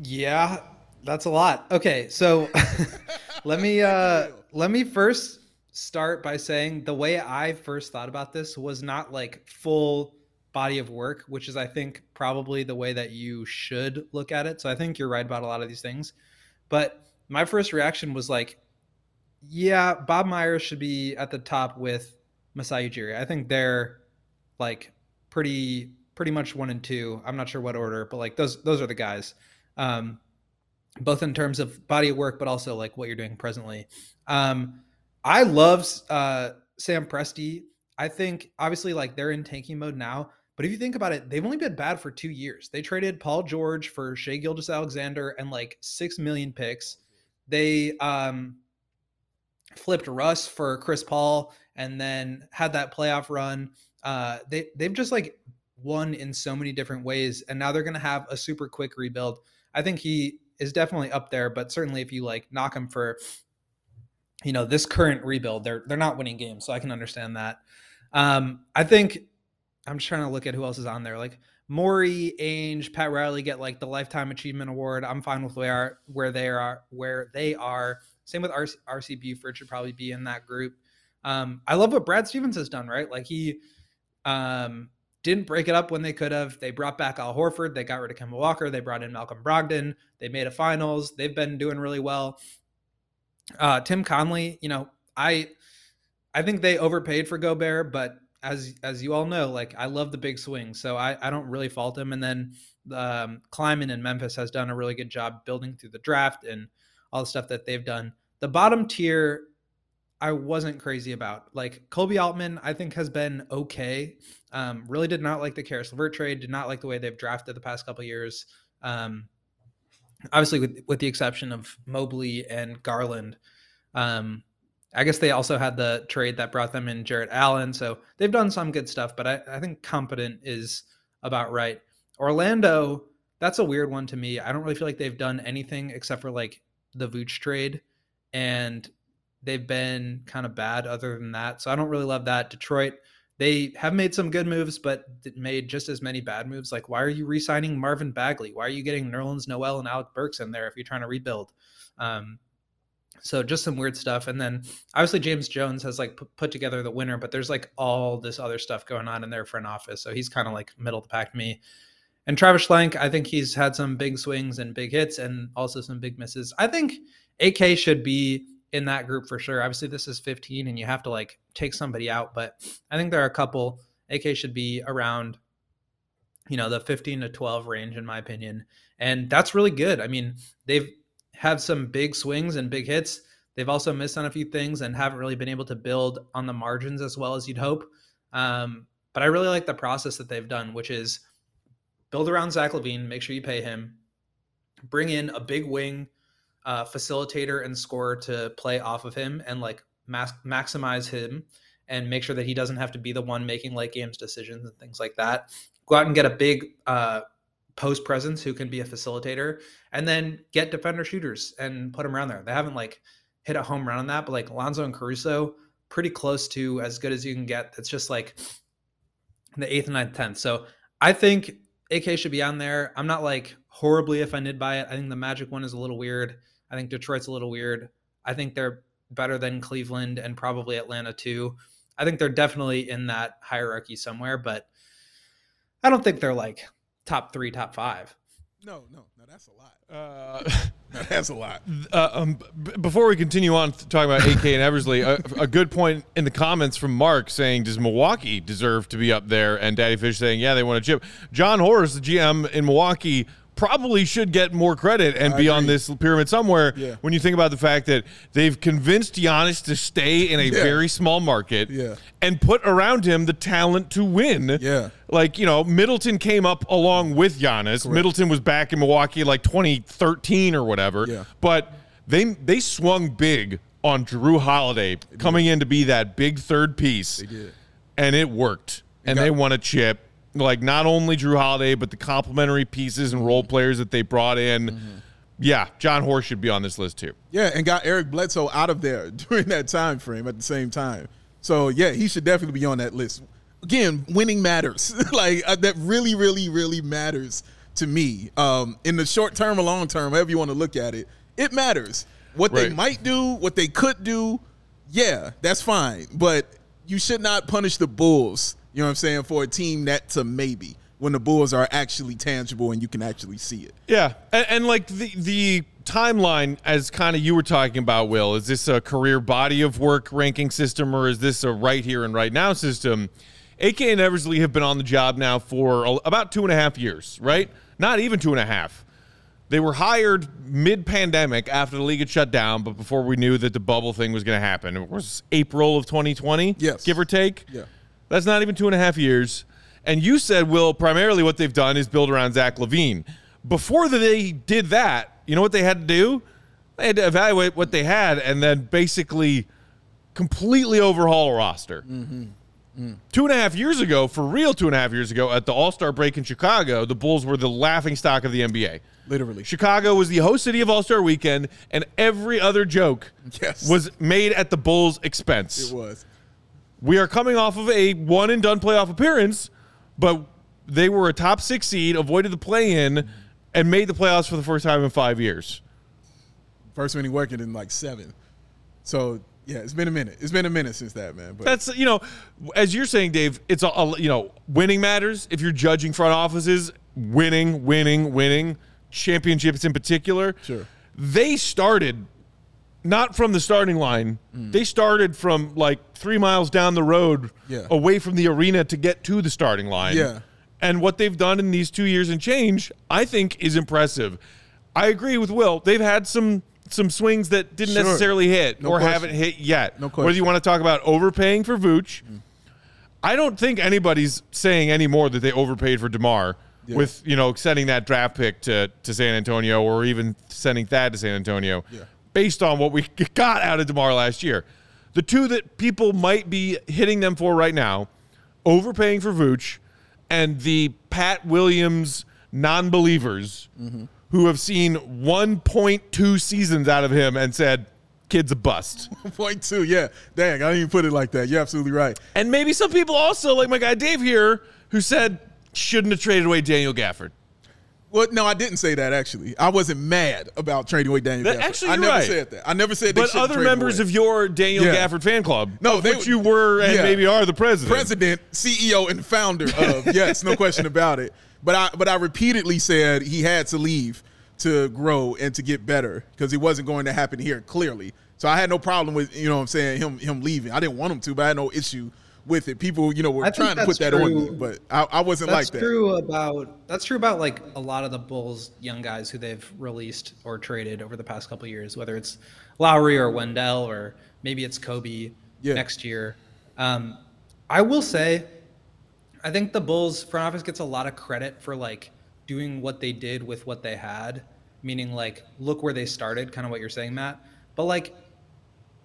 S3: Yeah, that's a lot. Okay, so let me uh let me first start by saying the way I first thought about this was not like full body of work, which is I think probably the way that you should look at it. So I think you're right about a lot of these things. But my first reaction was like yeah, Bob Myers should be at the top with Masai Ujiri. I think they're like pretty pretty much one and two. I'm not sure what order, but like those those are the guys. Um, both in terms of body of work, but also like what you're doing presently. Um, I love uh, Sam Presti. I think obviously like they're in tanking mode now, but if you think about it, they've only been bad for two years. They traded Paul George for Shai Gilgeous-Alexander and like six million picks. They um, flipped Russ for Chris Paul and then had that playoff run. Uh, they they've just like won in so many different ways, and now they're gonna have a super quick rebuild. I think he is definitely up there, but certainly if you like knock him for you know this current rebuild, they're they're not winning games, so I can understand that. Um, I think I'm just trying to look at who else is on there. Like Morey, Ainge, Pat Riley get like the lifetime achievement award. I'm fine with where where they are where they are. Same with RC, RC Buford should probably be in that group. Um, I love what Brad Stevens has done, right? Like he um, didn't break it up when they could have. They brought back Al Horford. They got rid of Kemba Walker. They brought in Malcolm Brogdon. They made a finals. They've been doing really well. Uh, Tim Connelly, you know, I I think they overpaid for Gobert, but as as you all know, like I love the big swing, so I I don't really fault him. And then um, Kleiman in Memphis has done a really good job building through the draft and all the stuff that they've done. The bottom tier, I wasn't crazy about. Like Koby Altman, I think has been okay. Um, really did not like the Caris LeVert trade. Did not like the way they've drafted the past couple years. Um, obviously, with with the exception of Mobley and Garland. Um, I guess they also had the trade that brought them in Jarrett Allen. So they've done some good stuff, but I, I think competent is about right. Orlando, that's a weird one to me. I don't really feel like they've done anything except for like the Vooch trade. And they've been kind of bad other than that. So I don't really love that. Detroit, they have made some good moves, but made just as many bad moves. Like, why are you re signing Marvin Bagley? Why are you getting Nerlens Noel and Alec Burks in there if you're trying to rebuild? Um, so just some weird stuff. And then obviously James Jones has like put together the winner, but there's like all this other stuff going on in their front office. So he's kind of like middle of the pack me. And Travis Schlenk, I think he's had some big swings and big hits and also some big misses. I think AK should be in that group for sure. Obviously this is 15 and you have to like take somebody out, but I think there are a couple AK should be around you know the 15 to 12 range in my opinion. And that's really good. I mean, they've had some big swings and big hits. They've also missed on a few things and haven't really been able to build on the margins as well as you'd hope. Um, but I really like the process that they've done, which is build around Zach LaVine, make sure you pay him, bring in a big wing uh, facilitator and scorer to play off of him and like mas- maximize him and make sure that he doesn't have to be the one making late games decisions and things like that. Go out and get a big uh, post presence who can be a facilitator and then get defender shooters and put them around there. They haven't like hit a home run on that, but like Alonzo and Caruso, pretty close to as good as you can get. That's just like the eighth and ninth, tenth. So I think AK should be on there. I'm not like horribly offended by it. I think the Magic one is a little weird. I think Detroit's a little weird. I think they're better than Cleveland and probably Atlanta too. I think they're definitely in that hierarchy somewhere, but I don't think they're like top three, top five.
S2: No, no, no, that's a lot.
S1: Uh,
S2: That's a lot.
S1: uh, um, b- before we continue on th- talking about AK and Eversley, a, a good point in the comments from Mark saying, "Does Milwaukee deserve to be up there?" And Daddy Fish saying, "Yeah, they want a chip." Jon Horst, the GM in Milwaukee, probably should get more credit and
S2: I
S1: be on this pyramid somewhere.
S2: Yeah.
S1: When you think about the fact that they've convinced Giannis to stay in a
S2: Yeah.
S1: very small market,
S2: Yeah.
S1: and put around him the talent to win.
S2: Yeah.
S1: Like, you know, Middleton came up along with Giannis. Middleton was back in Milwaukee like 2013 or whatever.
S2: Yeah.
S1: But they they swung big on Jrue Holiday coming in to be that big third piece. They
S2: did.
S1: And it worked. And they won a chip. Like not only Jrue Holiday, but the complementary pieces and role players that they brought in.
S2: Mm-hmm.
S1: Yeah, Jon Horst should be on this list too.
S2: Yeah, and got Eric Bledsoe out of there during that time frame at the same time. So yeah, he should definitely be on that list. Again, winning matters. like uh, that really, really, really matters to me. Um, in the short term or long term, however you want to look at it, it matters. What they might do, what they could do, yeah, that's fine. But you should not punish the Bulls. You know what I'm saying for a team that's a maybe when the Bulls are actually tangible and you can actually see it.
S1: Yeah, and, and like the the timeline, as kind of you were talking about, Will, is this a career body of work ranking system, or is this a right here and right now system? AK and Eversley have been on the job now for about two and a half years, right? Not even two and a half. They were hired mid pandemic after the league had shut down, but before we knew that the bubble thing was going to happen. It was April of 2020,
S2: Yes.
S1: give or take.
S2: Yeah.
S1: That's not even two and a half years. And you said, Will, primarily what they've done is build around Zach LaVine. Before they did that, you know what they had to do? They had to evaluate what they had and then basically completely overhaul a roster. Mm-hmm. Two and a half years ago, for real, two and a half years ago, at the All Star break in Chicago, the Bulls were the laughing stock of the NBA.
S2: Literally.
S1: Chicago was the host city of All Star Weekend, and every other joke
S2: Yes.
S1: was made at the Bulls' expense.
S2: It was.
S1: We are coming off of a one and done playoff appearance, but they were a top six seed, avoided the play in, and made the playoffs for the first time in five years.
S2: First he working in like seven. So yeah, it's been a minute. It's been a minute since that, man. But
S1: That's you know, as you're saying, Dave. It's a, a you know, winning matters. If you're judging front offices, winning, winning, winning, championships in particular.
S2: Sure.
S1: They started not from the starting line. Mm. They started from like three miles down the road,
S2: Yeah.
S1: away from the arena to get to the starting line.
S2: Yeah.
S1: And what they've done in these two years and change, I think, is impressive. I agree with Will. They've had some some swings that didn't
S2: Sure.
S1: necessarily hit
S2: No
S1: or
S2: question.
S1: haven't hit yet.
S2: No question.
S1: Whether you want to talk about overpaying for Vooch, mm. I don't think anybody's saying anymore that they overpaid for Demar
S2: Yeah.
S1: with you know sending that draft pick to to San Antonio or even sending Thad to San Antonio,
S2: Yeah.
S1: Based on what we got out of Demar last year. The two that people might be hitting them for right now, overpaying for Vooch, and the Pat Williams non-believers
S2: Mm-hmm.
S1: who have seen 1.2 seasons out of him and said, "Kid's a bust."
S2: point two, yeah. Dang, I didn't even put it like that. You're absolutely right.
S1: And maybe some people also, like my guy Dave here, who said shouldn't have traded away Daniel Gafford.
S2: Well, no, I didn't say that actually. I wasn't mad about trading away Daniel
S1: That-
S2: Gafford.
S1: actually,
S2: I never
S1: right.
S2: said that. I never said
S1: But other members
S2: away.
S1: of your Daniel
S2: Yeah.
S1: Gafford fan club,
S2: No, they
S1: which you were and
S2: yeah.
S1: maybe are the president.
S2: president, CEO, and founder of yes, no question about it. But I but I repeatedly said he had to leave to grow and to get better because it wasn't going to happen here clearly. So I had no problem with you know what I'm saying him him leaving. I didn't want him to, but I had no issue with it. People you know were
S3: I
S2: trying to put that on
S3: true.
S2: me, but I, I wasn't
S3: That's
S2: like that.
S3: true about that's true about like a lot of the Bulls young guys who they've released or traded over the past couple years, whether it's Lauri or Wendell or maybe it's Coby
S2: Yeah.
S3: next year. Um, I will say, I think the Bulls front office gets a lot of credit for like doing what they did with what they had, meaning like look where they started, kind of what you're saying, Matt. But like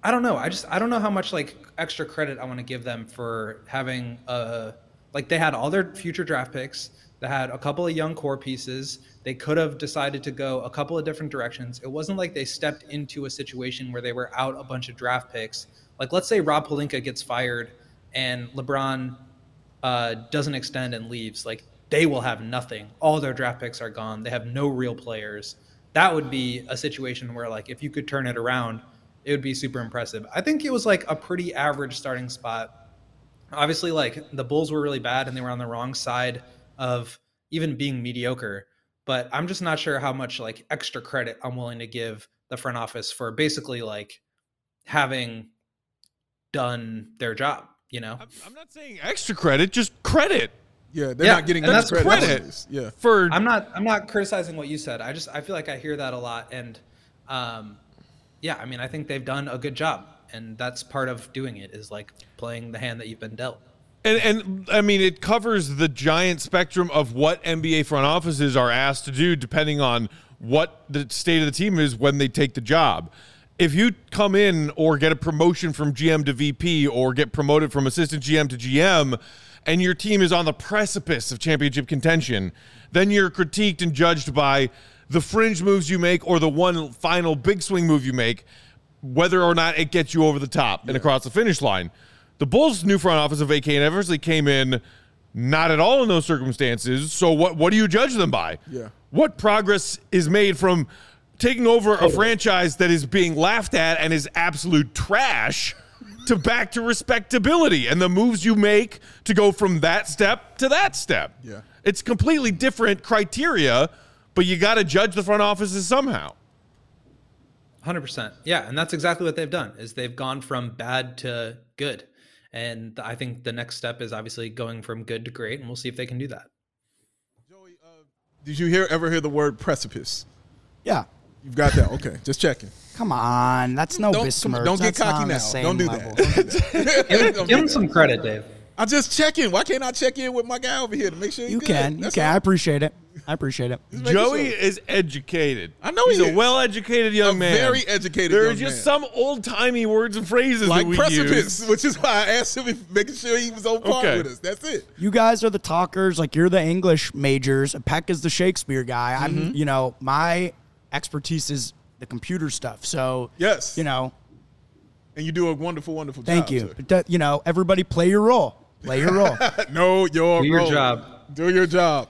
S3: I don't know. I just I don't know how much like extra credit I want to give them for having uh like they had all their future draft picks. They had a couple of young core pieces. They could have decided to go a couple of different directions. It wasn't like they stepped into a situation where they were out a bunch of draft picks. Like let's say Rob Pelinka gets fired and LeBron uh, doesn't extend and leaves. Like they will have nothing. All their draft picks are gone. They have no real players. That would be a situation where, like, if you could turn it around, it would be super impressive. I think it was like a pretty average starting spot. Obviously, like the Bulls were really bad and they were on the wrong side of even being mediocre. But I'm just not sure how much like extra credit I'm willing to give the front office for basically like having done their job. You know,
S1: I'm, I'm not saying extra credit, just credit
S2: Yeah, they're
S3: Yeah,
S2: not getting
S3: and that's
S2: credit.
S1: credit.
S2: Yeah.
S1: for
S3: I'm not I'm not criticizing what you said. I just I feel like I hear that a lot and um yeah, I mean I think they've done a good job and that's part of doing it is like playing the hand that you've been dealt.
S1: And, and I mean, it covers the giant spectrum of what NBA front offices are asked to do, depending on what the state of the team is when they take the job. If you come in or get a promotion from GM to VP or get promoted from assistant GM to GM, and your team is on the precipice of championship contention, then you're critiqued and judged by the fringe moves you make or the one final big swing move you make, whether or not it gets you over the top and across the finish line. The Bulls' new front office of AK and Eversley came in not at all in those circumstances. So what what do you judge them by?
S2: Yeah.
S1: What progress is made from taking over a franchise that is being laughed at and is absolute trash to back to respectability and the moves you make to go from that step to that step.
S2: Yeah.
S1: It's completely different criteria, but you got to judge the front offices somehow.
S3: 100%. Yeah, and that's exactly what they've done is they've gone from bad to good. And I think the next step is obviously going from good to great and we'll see if they can do that.
S2: Joey, uh, did you hear ever hear the word precipice?
S4: Yeah.
S2: You've got that. Okay, just checking.
S4: Come on, that's no
S2: Don't, come don't get
S4: That's
S2: cocky
S4: on
S2: now. Don't do
S4: level.
S2: that. Don't do that.
S3: Give
S2: do
S3: him some credit, Dave.
S2: I'm just checking. Why can't I check in with my guy over here to make sure he's
S4: You
S2: good?
S4: can, you
S2: That's
S4: can. I appreciate it. I appreciate it.
S1: Joey
S2: sure.
S1: is educated.
S2: I know
S1: he's
S2: he
S1: a
S2: is.
S1: well-educated young
S2: A
S1: man.
S2: very educated
S1: There are just
S2: man.
S1: some old-timey words and phrases
S2: like
S1: that we
S2: precipice,
S1: use.
S2: which is why I asked him if making sure he was on par
S1: Okay.
S2: with us. That's it.
S4: You guys are the talkers, like you're the English majors. Peck is the Shakespeare guy.
S2: Mm-hmm.
S4: I'm, you know, my expertise is the computer stuff. So,
S2: Yes.
S4: you know,
S2: And you do a wonderful, wonderful job.
S4: thank
S2: job.
S4: you.
S2: sir.
S4: But you know, everybody play your role. Play your role.
S2: No, your
S3: Do your
S2: role.
S3: job.
S2: Do your job.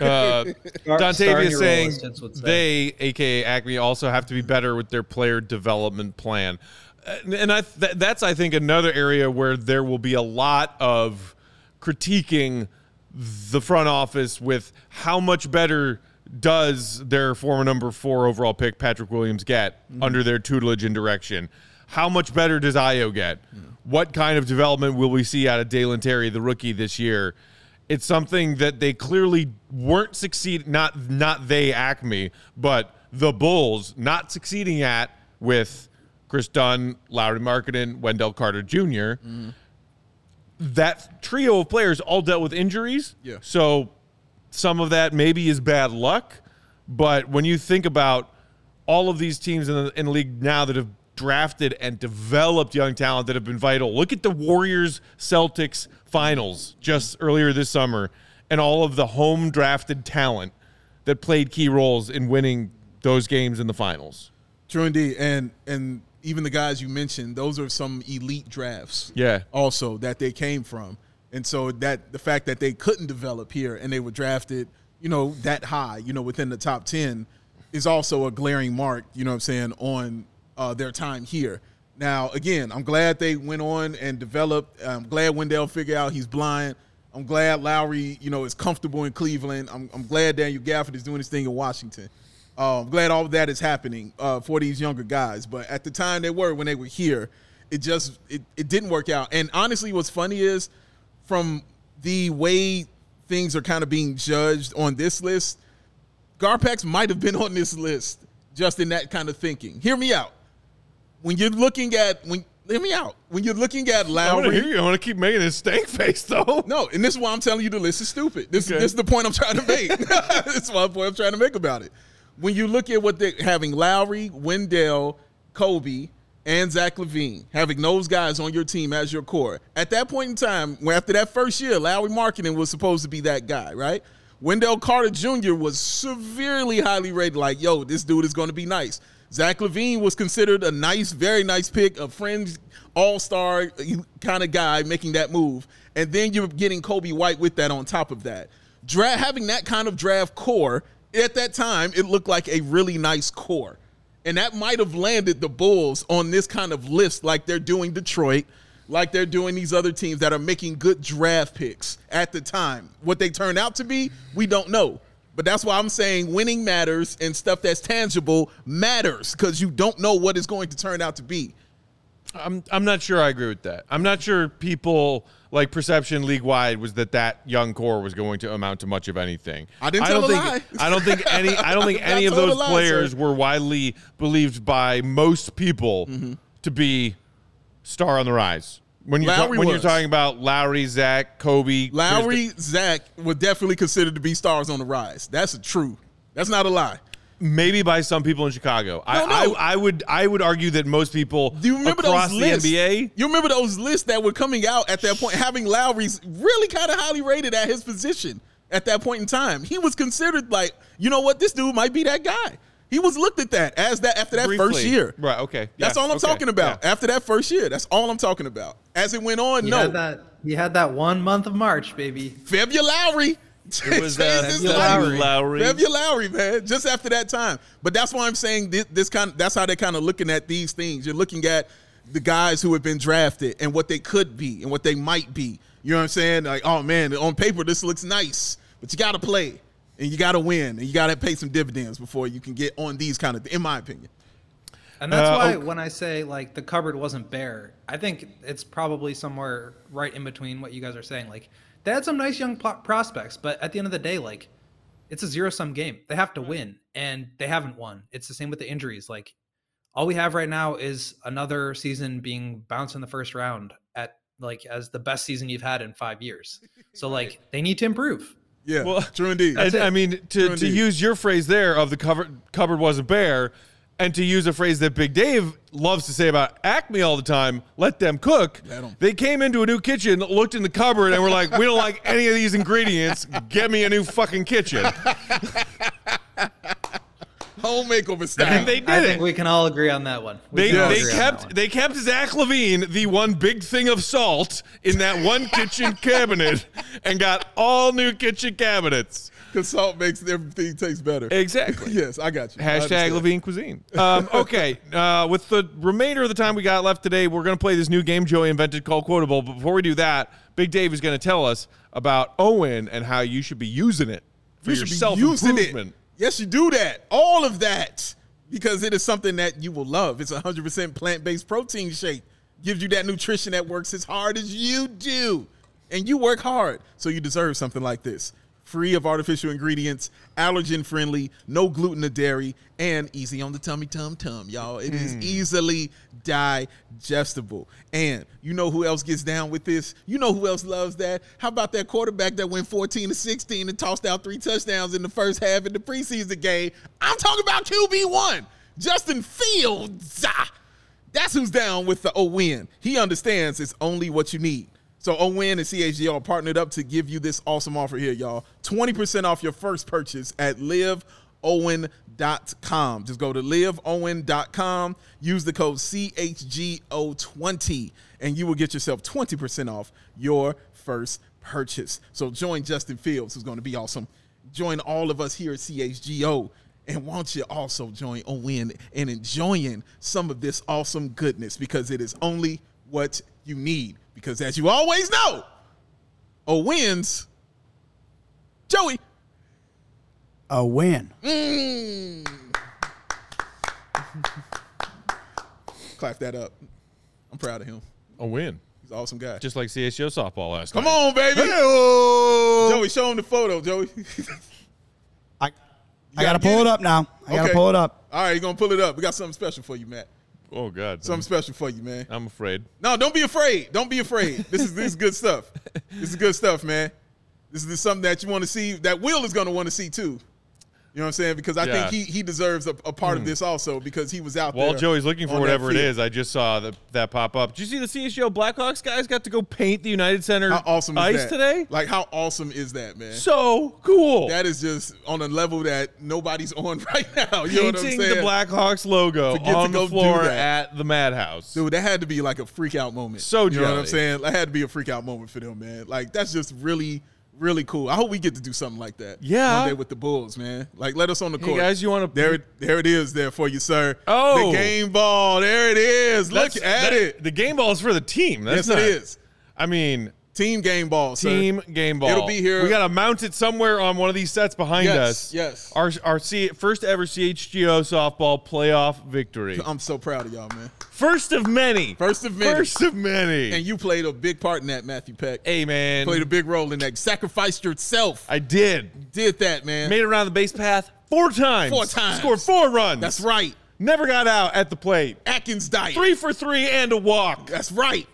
S1: Uh,
S3: Star- star in
S1: Dontavious
S3: your
S1: saying
S3: role, as Vince would say.
S1: they, aka AKME, also have to be better with their player development plan, and, and I th- that's I think another area where there will be a lot of critiquing the front office with how much better does their former number four overall pick Patrick Williams get under their tutelage and direction. How much better does Ayo get? What kind of development will we see out of Dalen Terry, the rookie, this year? It's something that they clearly weren't succeed not not they AKME, but the Bulls not succeeding at with Kris Dunn, Lauri Markkanen, Wendell Carter junior mm-hmm. That trio of players all dealt with injuries.
S2: Yeah.
S1: So some of that maybe is bad luck, but when you think about all of these teams in the, in the league now that have drafted and developed young talent that have been vital. Look at the Warriors Celtics finals just earlier this summer and all of the home drafted talent that played key roles in winning those games in the finals.
S2: True indeed. And and even the guys you mentioned, those are some elite drafts.
S1: Yeah.
S2: Also that they came from. And so that the fact that they couldn't develop here and they were drafted, you know, that high, you know, within the top 10 is also a glaring mark, you know what I'm saying, on uh, their time here. Now, again, I'm glad they went on and developed. I'm glad Wendell figured out he's blind. I'm glad Lauri, you know, is comfortable in Cleveland. I'm, I'm glad Daniel Gafford is doing his thing in Washington. Uh, I'm glad all of that is happening uh, for these younger guys. But at the time they were, when they were here, it just it, it didn't work out. And honestly, what's funny is from the way things are kind of being judged on this list, Garpax might have been on this list just in that kind of thinking. Hear me out. When you're looking at when hear me out. When you're looking at
S1: I want to
S2: Lauri,
S1: hear you. I want to keep making this stank face though.
S2: no, and this is why I'm telling you the list is stupid. This,
S1: Okay.
S2: this is the point I'm trying to make. this is the point I'm trying to make about it. When you look at what they're having Lauri, Wendell, Coby, and Zach LaVine, having those guys on your team as your core. At that point in time, when after that first year, Lauri Markkanen was supposed to be that guy, right? Wendell Carter Jr. was severely highly rated, like, yo, this dude is going to be nice. Zach LaVine was considered a nice, very nice pick, a fringe all-star kind of guy making that move. And then you're getting Coby White with that on top of that. having that kind of draft core at that time, it looked like a really nice core. And that might have landed the Bulls on this kind of list like they're doing Detroit, like they're doing these other teams that are making good draft picks at the time. What they turned out to be, we don't know. But that's why I'm saying winning matters and stuff that's tangible matters because you don't know what it's going to turn out to be.
S1: I'm I'm not sure I agree with that. I'm not sure people like perception league wide was that that young core was going to amount to much of anything.
S2: I didn't
S1: don't
S2: tell a
S1: think
S2: lie.
S1: I don't think any I don't think any of those
S2: lie,
S1: players
S2: sir.
S1: were widely believed by most people
S2: Mm-hmm.
S1: to be star on the rise. When you
S2: Lauri
S1: when you're talking about Lauri, Zach, Coby,
S2: Lauri, Zach were definitely considered to be stars on the rise. That's a true. That's not a lie.
S1: maybe by some people in Chicago. I,
S2: No, no.
S1: I I would I would argue that most people
S2: Do you remember
S1: across
S2: those
S1: the
S2: lists?
S1: NBA
S2: You remember those lists that were coming out at that point, having Lauri's really kind of highly rated at his position at that point in time. He was considered like, you know what, this dude might be that guy. He was looked at that as that after that first year.
S1: Right, okay.
S2: That's all I'm
S1: okay,
S2: talking about.
S1: yeah.
S2: After that first year, that's all I'm talking about. As it went on,
S3: He
S2: no.
S3: had that. He had that one month of March, baby.
S2: February Lauri.
S1: It was uh,
S3: February. Lauri.
S1: Lauri.
S2: February Lauri, man, just after that time. But that's why I'm saying this, this kind. That's how they're kind of looking at these things. You're looking at the guys who have been drafted and what they could be and what they might be. You know what I'm saying? Like, oh man, on paper this looks nice, but you got to play and you got to win and you got to pay some dividends before you can get on these kind of. In my opinion,
S3: And that's
S1: Uh,
S3: why
S1: ok-
S3: when I say like the cupboard wasn't bare, I think it's probably somewhere right in between what you guys are saying. Like they had some nice young pro- prospects, but at the end of the day, like it's a zero sum game. They have to win, and they haven't won. It's the same with the injuries. Like all we have right now is another season being bounced in the first round at like as the best season you've had in five years. So like they need to improve.
S2: Yeah,
S1: Well,
S2: true indeed.
S1: I, I mean, to,
S2: True
S1: to
S2: indeed.
S1: use your phrase there of the cupboard, cupboard wasn't bare, and to use a phrase that Big Dave loves to say about AKME all the time, let them cook.
S2: Let 'em.
S1: They came into a new kitchen, looked in the cupboard, and were like, we don't like any of these ingredients. Get me a new fucking kitchen.
S2: Home makeover
S1: And
S2: style.
S1: they did
S3: I
S1: it.
S3: think we can all agree on that one. We
S1: They, they
S3: agree on
S1: kept
S3: one.
S1: they kept Zach LaVine the one big thing of salt in that one kitchen cabinet and got all new kitchen cabinets.
S2: Because salt makes everything taste better.
S1: Exactly.
S2: yes, I got you. I
S1: Hashtag. LaVine Cuisine. Um, okay, uh, with the remainder of the time we got left today, we're going to play this new game Joey invented called Quote-A-Bull. But before we do that, Big Dave is going to tell us about OWYN and how you should be using it for
S2: you
S1: your
S2: should be
S1: self
S2: using
S1: improvement.
S2: Yes, you do that. All of that. Because it is something that you will love. It's a 100% plant based protein shake. Gives you that nutrition that works as hard as you do. And you work hard. So you deserve something like this. Free of artificial ingredients, allergen friendly, no gluten or dairy, and easy on the tummy tum tum, y'all. It is easily digestible. And you know who else gets down with this? You know who else loves that? How about that quarterback that went 14 to 16 and tossed out three touchdowns in the first half in the preseason game? I'm talking about QB1, Justin Fields. Ah, That's who's down with the OWYN. He understands it's only what you need. So OWYN and CHGO partnered up to give you this awesome offer here, y'all. 20% off your first purchase at liveowyn.com. Just go to liveowyn.com, use the code CHGO20, and you will get yourself 20% off your first purchase. So join Justin Fields, who's going to be awesome. Join all of us here at CHGO. And won't you also join OWYN and enjoying some of this awesome goodness because it is only what you need. Because as you always know, a wins. Joey.
S4: A win. Mm.
S2: Clap that up. I'm proud of him.
S1: A win.
S2: He's an awesome guy.
S1: Just like CSO softball last
S2: Come
S1: night.
S2: on, baby.
S1: Hey-o.
S2: Joey, show him the photo, Joey.
S4: I, I
S2: gotta
S4: gotta pull it
S2: it.
S4: up now. I gotta
S2: Okay.
S4: pull it up.
S2: All right, you're going to pull it up. We got something special for you, Matt.
S1: Oh, God.
S2: Something special for you, man.
S1: I'm afraid.
S2: No, don't be afraid. Don't be afraid. This is this is good stuff. This is good stuff, man. This is something that you want to see. That Will is going to want to see too. You know what I'm saying? Because I
S1: Yeah.
S2: think he he deserves a, a part of hmm. this also because he was out
S1: While
S2: there.
S1: Joey's looking for whatever it is, I just saw that, that pop up. Did you see the CHGO Blackhawks guys got to go paint the United Center
S2: How awesome
S1: ice today?
S2: Like how awesome is that, man?
S1: So cool.
S2: that is just on a level that nobody's on right now. You know what I'm
S1: Painting
S2: saying?
S1: the Blackhawks logo
S2: To get
S1: on
S2: go
S1: the floor at the Madhouse.
S2: Dude, that had to be like a freak out moment.
S1: So
S2: you know what I'm saying? That had to be a freak out moment for them, man. Like that's just really, Really cool. I hope we get to do something like that.
S1: Yeah.
S2: One day with the Bulls, man. Like, let us on the
S1: Hey
S2: court.
S1: guys, you want to
S2: There, there it is, there for you, sir.
S1: Oh.
S2: the game ball. There it is. Look
S1: That's-
S2: at
S1: that-
S2: it.
S1: The game ball is for the team. That's
S2: yes,
S1: not,
S2: it is.
S1: I mean,
S2: Team game ball. sir.
S1: team game ball.
S2: It'll be here.
S1: We got to mount it somewhere on one of these sets behind
S2: Yes,
S1: us.
S2: yes.
S1: Our our C, first ever CHGO softball playoff victory.
S2: I'm so proud of y'all, man.
S1: First of many.
S2: First of many.
S1: First of many.
S2: And you played a big part in that, Matthew Peck.
S1: hey man,
S2: Played a big role in that. Sacrificed yourself.
S1: I did.
S2: Did that, man.
S1: Made it around the base path four times.
S2: Four times.
S1: Scored four runs.
S2: That's right.
S1: Never got out at the plate.
S2: Atkins diet.
S1: Three for three and a walk.
S2: That's right.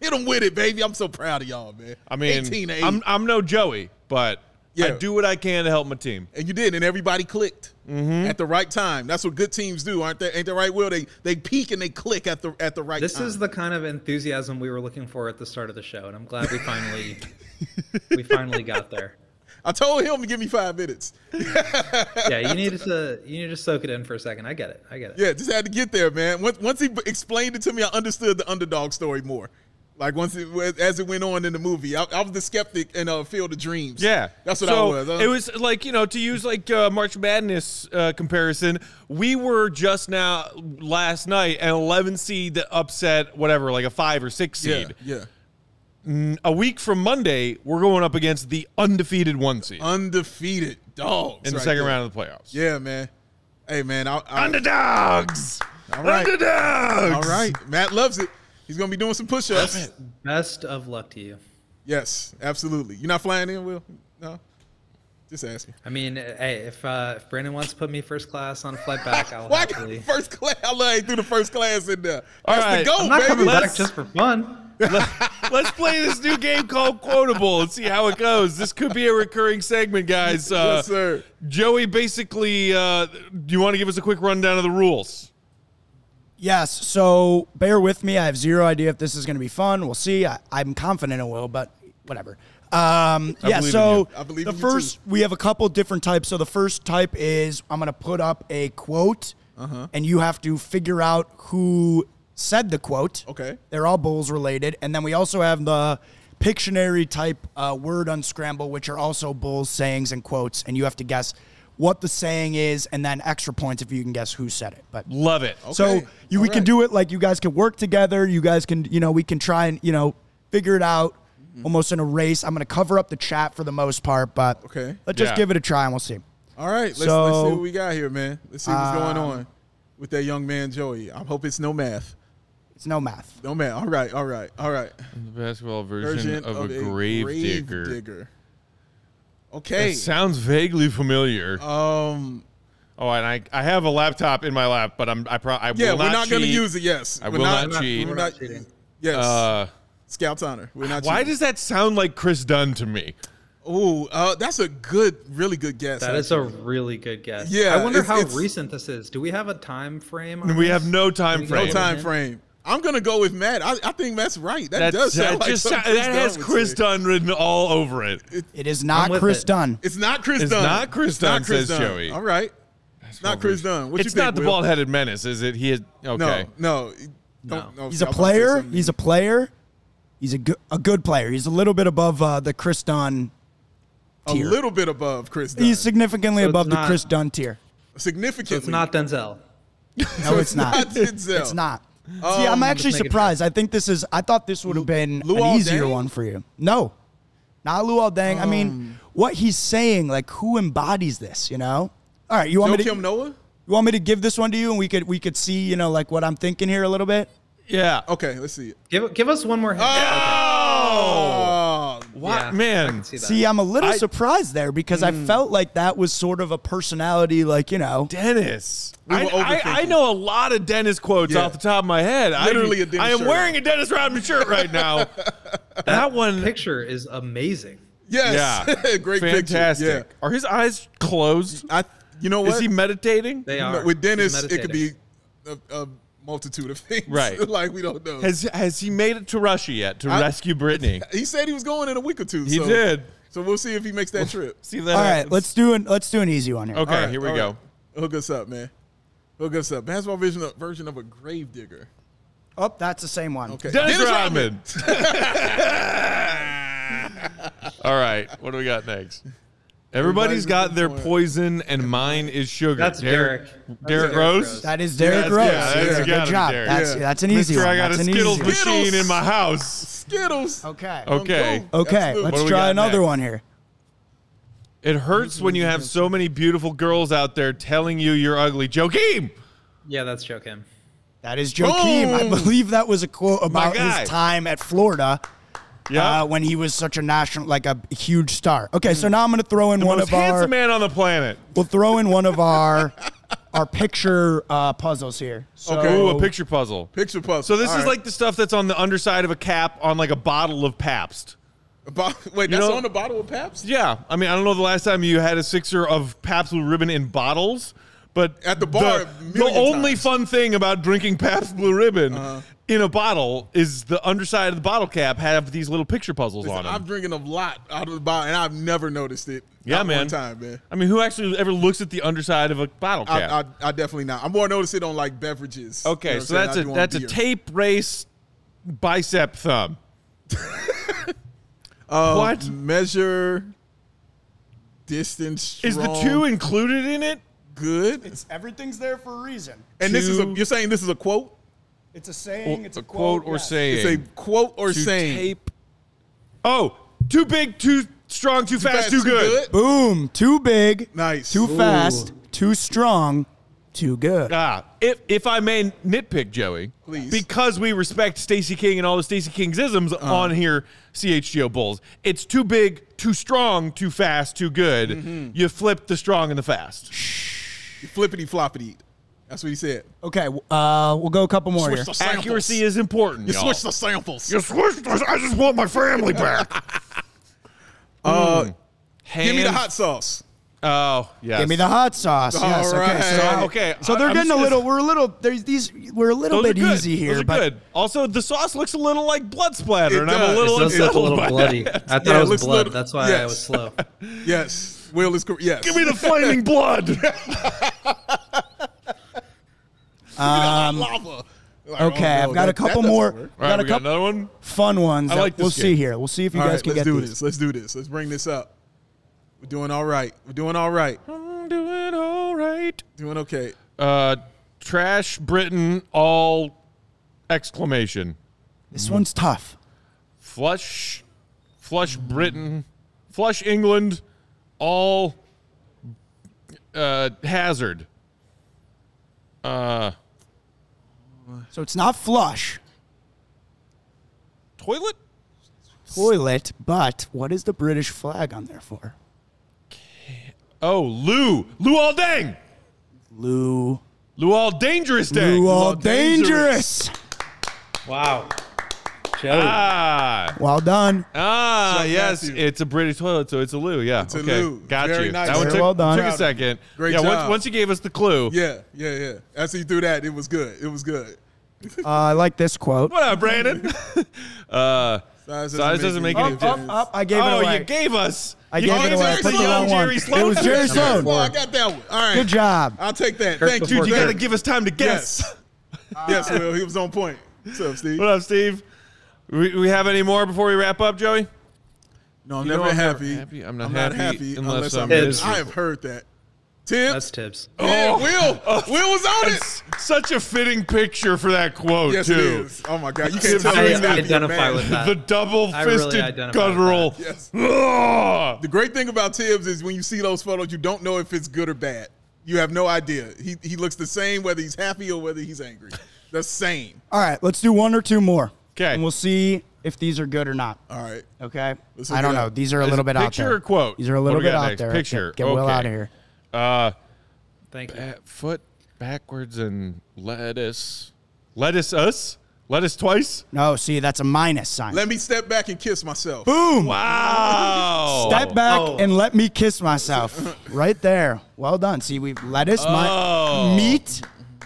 S2: Hit them with it, baby. I'm so proud of y'all, man.
S1: I mean,
S2: 18 to 8.
S1: I'm I'm no Joey, but I
S2: Yeah.
S1: do what I can to help my team.
S2: and you did, and everybody clicked
S1: Mm-hmm.
S2: at the right time. That's what good teams do, aren't they? Ain't that right, Will? They they peak and they click at the at the right
S3: This
S2: time.
S3: is the kind of enthusiasm we were looking for at the start of the show, and I'm glad we finally we finally got there.
S2: I told him to give me five minutes.
S3: Yeah, you needed to you needed to soak it in for a second. I get it. I get it.
S2: Yeah, just had to get there, man. Once, once he explained it to me, I understood the underdog story more. Like once it as it went on in the movie, I, I was the skeptic in uh, Field of Dreams.
S1: Yeah,
S2: that's what
S1: so
S2: I was. Uh,
S1: It was like you know to use like uh, March Madness uh, comparison. We were just now last night an 11 seed that upset whatever like a five or six
S2: yeah,
S1: seed.
S2: yeah,
S1: A week from Monday, we're going up against the undefeated one seed
S2: undefeated dogs
S1: in the
S2: right
S1: second
S2: there.
S1: round of the playoffs.
S2: Yeah, man. Hey, man. I, I,
S1: Underdogs.
S2: All right.
S1: Underdogs.
S2: all right, Matt loves it. He's gonna be doing some push-ups.
S3: Best of luck to you.
S2: Yes, absolutely. You're not flying in, Will? No. Just ask me.
S3: I mean, hey, if uh, if Brandon wants to put me first class on a flight back, I'll
S2: Why got
S3: happily.
S2: first class? I love he threw the first class in there.
S1: All
S2: That's
S1: right.
S2: the goal,
S3: I'm not
S2: baby.
S3: coming back
S1: Let's-
S3: just for fun.
S1: Let's play this new game called Quote-A-Bull and see how it goes. This could be a recurring segment, guys. Uh,
S2: yes, sir.
S1: Joey, basically, uh, do you want to give us a quick rundown of the rules?
S4: Yes. So bear with me. I have zero idea if this is going to be fun. We'll see. I, I'm confident it will, but whatever. Um, yeah. So
S1: you.
S2: I believe
S4: the first, we have a couple different types. So the first type is I'm going to put up a quote,
S2: Uh-huh.
S4: and you have to figure out who said the quote.
S2: Okay.
S4: They're all Bulls related, and then we also have the Pictionary type uh, word unscramble, which are also Bulls sayings and quotes, and you have to guess what the saying is, and then extra points if you can guess who said it. But
S1: Love it.
S4: so you, we
S2: All
S4: can do it like you guys can work together. You guys can, you know, we can try and, you know, figure it out
S2: Mm-hmm.
S4: almost in a race. I'm going to cover up the chat for the most part, but
S2: Okay.
S4: let's just
S1: Yeah.
S4: give it a try and we'll see.
S2: All right, let's, let's see
S4: So-
S2: what we got here, man. Let's see what's going on with that young man, Joey. I hope it's no math.
S4: It's no math.
S2: No math. All right, all right, all right.
S1: The basketball version,
S2: Version
S1: of, a, grave, digger.
S2: digger. Okay.
S1: That sounds vaguely familiar.
S2: um.
S1: oh, and I, I have a laptop in my lap, but I'm I, pro- I
S2: Yeah,
S1: will
S2: we're
S1: not
S2: not going to use it. Yes,
S1: I
S2: we're
S1: will
S2: not,
S1: not cheat.
S2: We're
S3: We're
S2: not
S3: not cheating.
S2: Yes,
S1: Uh,
S2: Scout's honor. We're not.
S1: why
S2: cheating.
S1: does that sound like Kris Dunn to me?
S2: Oh, uh, that's a good, really good guess.
S3: That is a really good guess.
S2: Yeah,
S3: I wonder
S2: it's-
S3: how
S2: it's-
S3: recent this is. Do we have a time frame? on
S1: We
S3: this?
S1: have no time frame.
S2: no time frame. I'm gonna go with Matt. I, I think Matt's right. That,
S1: That,
S2: does
S1: that
S2: sound like
S1: just
S2: something
S1: that has
S2: Dunn would
S1: Kris
S2: say.
S1: Dunn written all over it.
S4: It is not Kris
S3: it.
S4: Dunn.
S2: It's not Kris
S1: It's
S2: Dunn.
S1: not Kris
S2: It's not
S1: Dunn,
S2: Kris
S1: says
S2: Dunn.
S1: Joey.
S2: All right. It's not Kris Dunn. What
S1: it's
S2: you think,
S1: not the bald-headed menace, is it? He is okay.
S2: No, no.
S3: No.
S2: No,
S4: He's
S2: see,
S4: a
S2: I was about to say
S4: player. He's a player. He's a good, a good player. He's a little bit above uh, the Kris Dunn
S2: a
S4: tier.
S2: little bit above Kris Dunn.
S4: He's significantly
S3: So it's
S4: above the Kris Dunn tier.
S2: significantly.
S3: So it's not Denzel.
S4: No, it's not.
S2: not Denzel.
S4: It's not. See, I'm actually
S3: Just making
S4: surprised. I think this is. I thought this would have been
S2: Luol
S4: an easier
S2: Deng?
S4: one for you. No, not Luol Deng. I
S2: Um.
S4: mean, what he's saying, like, who embodies this? You know. All right, you want me to?
S2: Joakim Noah?
S4: You want me to give this one to you, and we could we could see, you know, like what I'm thinking here a little bit.
S1: Yeah.
S2: Okay, let's see.
S3: Give give us one more hint.
S1: Oh,
S2: Oh,
S1: what
S3: Yeah,
S1: man?
S3: see.
S4: See, I'm a little
S1: I-
S4: surprised there because
S2: Hmm.
S4: I felt like that was sort of a personality, like you know.
S1: Dennis.
S2: We
S1: I, I, I know a lot of Dennis quotes
S2: Yeah.
S1: off the top of my head.
S2: Literally
S1: I,
S2: a Dennis
S1: I am
S2: shirt.
S1: wearing a Dennis Rodman shirt right now. that one,
S3: Picture is amazing.
S2: yes.
S1: yeah,
S2: Great
S1: fantastic.
S2: picture.
S1: Are his eyes closed?
S2: I, you know what?
S1: Is he meditating?
S3: They are
S2: with
S3: He's
S2: Dennis, it could be a, a multitude of things.
S1: Right.
S2: like we don't know.
S1: Has has he made it to Russia yet to
S2: I-
S1: rescue Brittney?
S2: he said he was going in a week or two.
S1: He
S2: so,
S1: did.
S2: So we'll see if he makes that trip.
S1: See that
S4: All right,
S1: happens.
S4: let's do an let's do an easy one here.
S1: Okay,
S2: All right,
S1: here we go.
S2: right. Hook us up, man. Hook us up. Basketball version of, version of a grave digger.
S4: Oh, that's the same one.
S2: Okay.
S1: Dennis, Rodman. All right, what do we got next? Everybody's
S2: Everybody's
S1: got their poison, and mine is sugar.
S5: That's Derrick. That's
S1: Derrick
S5: Derrick
S1: Rose.
S5: Rose.
S4: That is Derrick
S2: Yeah,
S4: Rose.
S2: yeah,
S1: that's
S4: Yeah,
S1: gotta
S4: good
S1: be
S4: job.
S1: Derrick.
S4: That's
S2: Yeah.
S4: that's an easy
S1: Mister,
S4: one.
S1: I got
S4: that's
S1: a
S4: an
S1: Skittles
S4: one.
S1: machine in my house.
S2: Skittles.
S4: Okay.
S1: Okay.
S2: Go.
S4: Okay.
S2: Absolutely.
S1: What
S4: Let's
S1: do we
S4: try another
S1: next?
S4: one here.
S1: It hurts when you have so many beautiful girls out there telling you you're ugly. Joakim.
S5: Yeah, that's Joakim.
S4: That is Joakim. I
S2: Boom.
S4: believe that was a quote about
S1: guy.
S4: his time at Florida.
S1: Yeah.
S4: Uh, when he was such a national, like a huge star. Okay, so now I'm going to throw in
S1: the
S4: one
S1: most
S4: of our.
S1: handsome man on the planet.
S4: We'll throw in one of our our picture uh, puzzles here. So,
S2: Okay.
S1: Ooh, a picture puzzle.
S2: Picture puzzle.
S1: So this
S2: All
S1: is
S2: right.
S1: like the stuff that's on the underside of a cap on like a bottle of Pabst.
S2: Bo- wait,
S1: You
S2: that's
S1: know-
S2: on the bottle of Pabst.
S1: Yeah, I mean, I don't know the last time you had a sixer of Pabst Blue Ribbon in bottles, but
S2: At the bar,
S1: the, the only
S2: times.
S1: fun thing about drinking Pabst Blue Ribbon
S2: Uh-huh.
S1: in a bottle is the underside of the bottle cap have these little picture puzzles
S2: Listen,
S1: on them.
S2: I'm drinking a lot out of the bottle, and I've never noticed it.
S1: Yeah,
S2: Not
S1: man.
S2: One time, man.
S1: I mean, who actually ever looks at the underside of a bottle cap?
S2: I, I, I definitely not. I'm more notice it on like beverages. You know
S1: okay, so that's a
S2: I
S1: that's a tape race bicep thumb.
S2: Uh,
S1: What?
S2: measure distance?
S1: Is the two included in it?
S2: Good?
S4: It's everything's there for a reason.
S2: and this is a. You're saying this is a quote?
S4: It's a saying. It's a,
S1: a quote or
S4: yes.
S1: saying?
S2: It's a quote or
S1: to
S2: saying.
S1: tape. Oh, too big, too strong, too, fast,
S2: fast,
S1: too,
S2: too
S1: good.
S2: good?
S4: Boom. Too big.
S2: Nice.
S4: Too fast. Too strong. Too good.
S1: Ah, if if I may nitpick, Joey,
S2: Please.
S1: because we respect Stacey King and all the Stacey King's isms on here, CHGO Bulls. It's too big, too strong, too fast, too good. You flip the strong and the fast.
S2: Flippity floppity. That's what he said.
S4: Okay. Uh, we'll go a couple more here.
S2: The.
S1: Accuracy is important.
S2: You
S1: y'all.
S2: switch the samples.
S1: You switch the- I just want my family back.
S2: Uh,
S1: Hand,
S2: give me the hot sauce.
S1: Oh, yes.
S4: Give me the hot sauce.
S2: All
S4: yes. Okay. So,
S1: Okay,
S4: So they're
S1: I'm
S4: getting a little. We're a little. There's these. We're a little bit
S1: good.
S4: easy here,
S1: Those are
S4: but
S1: good. Also, the sauce looks a little like blood splatter,
S2: It
S1: and I'm a little
S5: It does look a little
S1: by
S5: bloody.
S1: that.
S5: I thought
S2: Yeah, it
S5: it was
S2: looks
S5: blood.
S2: little-
S5: That's why I was slow.
S2: Yes. Will is correct. Yes.
S1: Give me the flaming blood.
S2: um, lava. Like,
S4: okay.
S2: oh, no,
S4: I've got
S2: that-
S4: a couple more.
S2: work.
S1: All right,
S4: got a
S1: we got
S4: couple
S1: another one.
S4: fun ones.
S1: I like this
S4: we'll see here. We'll see if you
S2: All
S4: guys
S2: right,
S4: can
S2: let's
S4: get
S2: do
S4: these.
S2: this. Let's do this. Let's bring this up. We're doing all right. We're doing all right.
S1: I'm doing all right.
S2: Doing okay.
S1: Uh, trash Britain, all exclamation.
S4: This one's tough.
S1: Flush, flush Britain, flush England, all uh, hazard. Uh,
S4: So it's not flush
S1: toilet.
S4: toilet, but what is the British flag on there for?
S1: Oh, Lou, Lou all dang,
S4: Lou.
S1: Lou all dangerous dang.
S4: Lou all
S2: all
S4: dangerous.
S5: Wow. Joey.
S1: Ah,
S4: Well done.
S1: ah,
S2: John
S1: yes,
S2: Matthew.
S1: it's a British toilet, so it's a Lou. Yeah,
S2: It's a
S1: okay,
S2: Lou.
S1: got
S2: Very
S1: you.
S2: nice.
S1: That one
S4: Very
S1: took,
S4: well done.
S1: took a second.
S2: Great
S1: yeah,
S2: job.
S1: Once, once you gave us the clue.
S2: Yeah, yeah, yeah. As he threw that, it was good. It was good.
S4: Uh, I like this quote.
S1: What up, Brandon? uh,
S2: Size
S1: size doesn't make any
S4: Up, up,
S1: difference.
S4: up. I gave
S1: oh,
S4: it away.
S1: Oh, you gave us.
S4: I
S1: you
S4: gave it away. I
S1: the
S4: put the
S1: young
S4: wrong one.
S1: Jerry Sloan.
S4: It was Jerry Sloan.
S2: Well, I got that one. All right.
S4: Good job.
S2: I'll take that.
S5: Kirk
S2: Thank you.
S1: Dude, you got to give us time to guess.
S2: Yes. yes, Will. He was on point. What's up, Steve?
S1: What up, Steve? We, we have any more before we wrap up, Joey?
S2: No, I'm
S1: You know
S2: never
S1: I'm never
S2: happy.
S1: happy. I'm not
S2: I'm
S1: happy
S2: not happy
S1: unless
S2: unless
S1: I'm
S2: I'm.
S5: miserable.
S2: I have heard that. Thibs.
S5: That's Thibs.
S2: Yeah,
S1: Oh.
S2: Will. Will was on it.
S1: It's such a fitting picture for that quote,
S2: Yes, it
S1: too.
S2: is. Oh my God, you can't tell
S5: I
S2: me he's not being
S5: identify
S2: mad.
S5: with that.
S1: The double
S5: I really
S1: fisted
S5: identify with
S1: guttural.
S2: Yes.
S1: Ugh.
S2: The great thing about Thibs is when you see those photos, you don't know if it's good or bad. You have no idea. He he looks the same whether he's happy or whether he's angry. The same.
S4: All right, let's do one or two more.
S1: 'Kay.
S4: And we'll see if these are good or not.
S2: All right.
S4: Okay.
S2: Let's
S4: I don't know. These are a little bit out there.
S1: picture or quote?
S4: These are a little bit out
S1: next?
S4: there.
S1: Picture.
S4: Get, get Will out of here.
S1: Uh,
S5: Thank you.
S1: uh, foot backwards and lettuce. Lettuce us? Lettuce twice?
S4: No, see, that's a minus sign.
S2: Let me step back and kiss myself.
S4: Boom.
S1: Wow.
S4: Step back
S5: Oh.
S4: and let me kiss myself. right there. Well done. See, we've lettuce,
S1: Oh.
S4: mi- meat,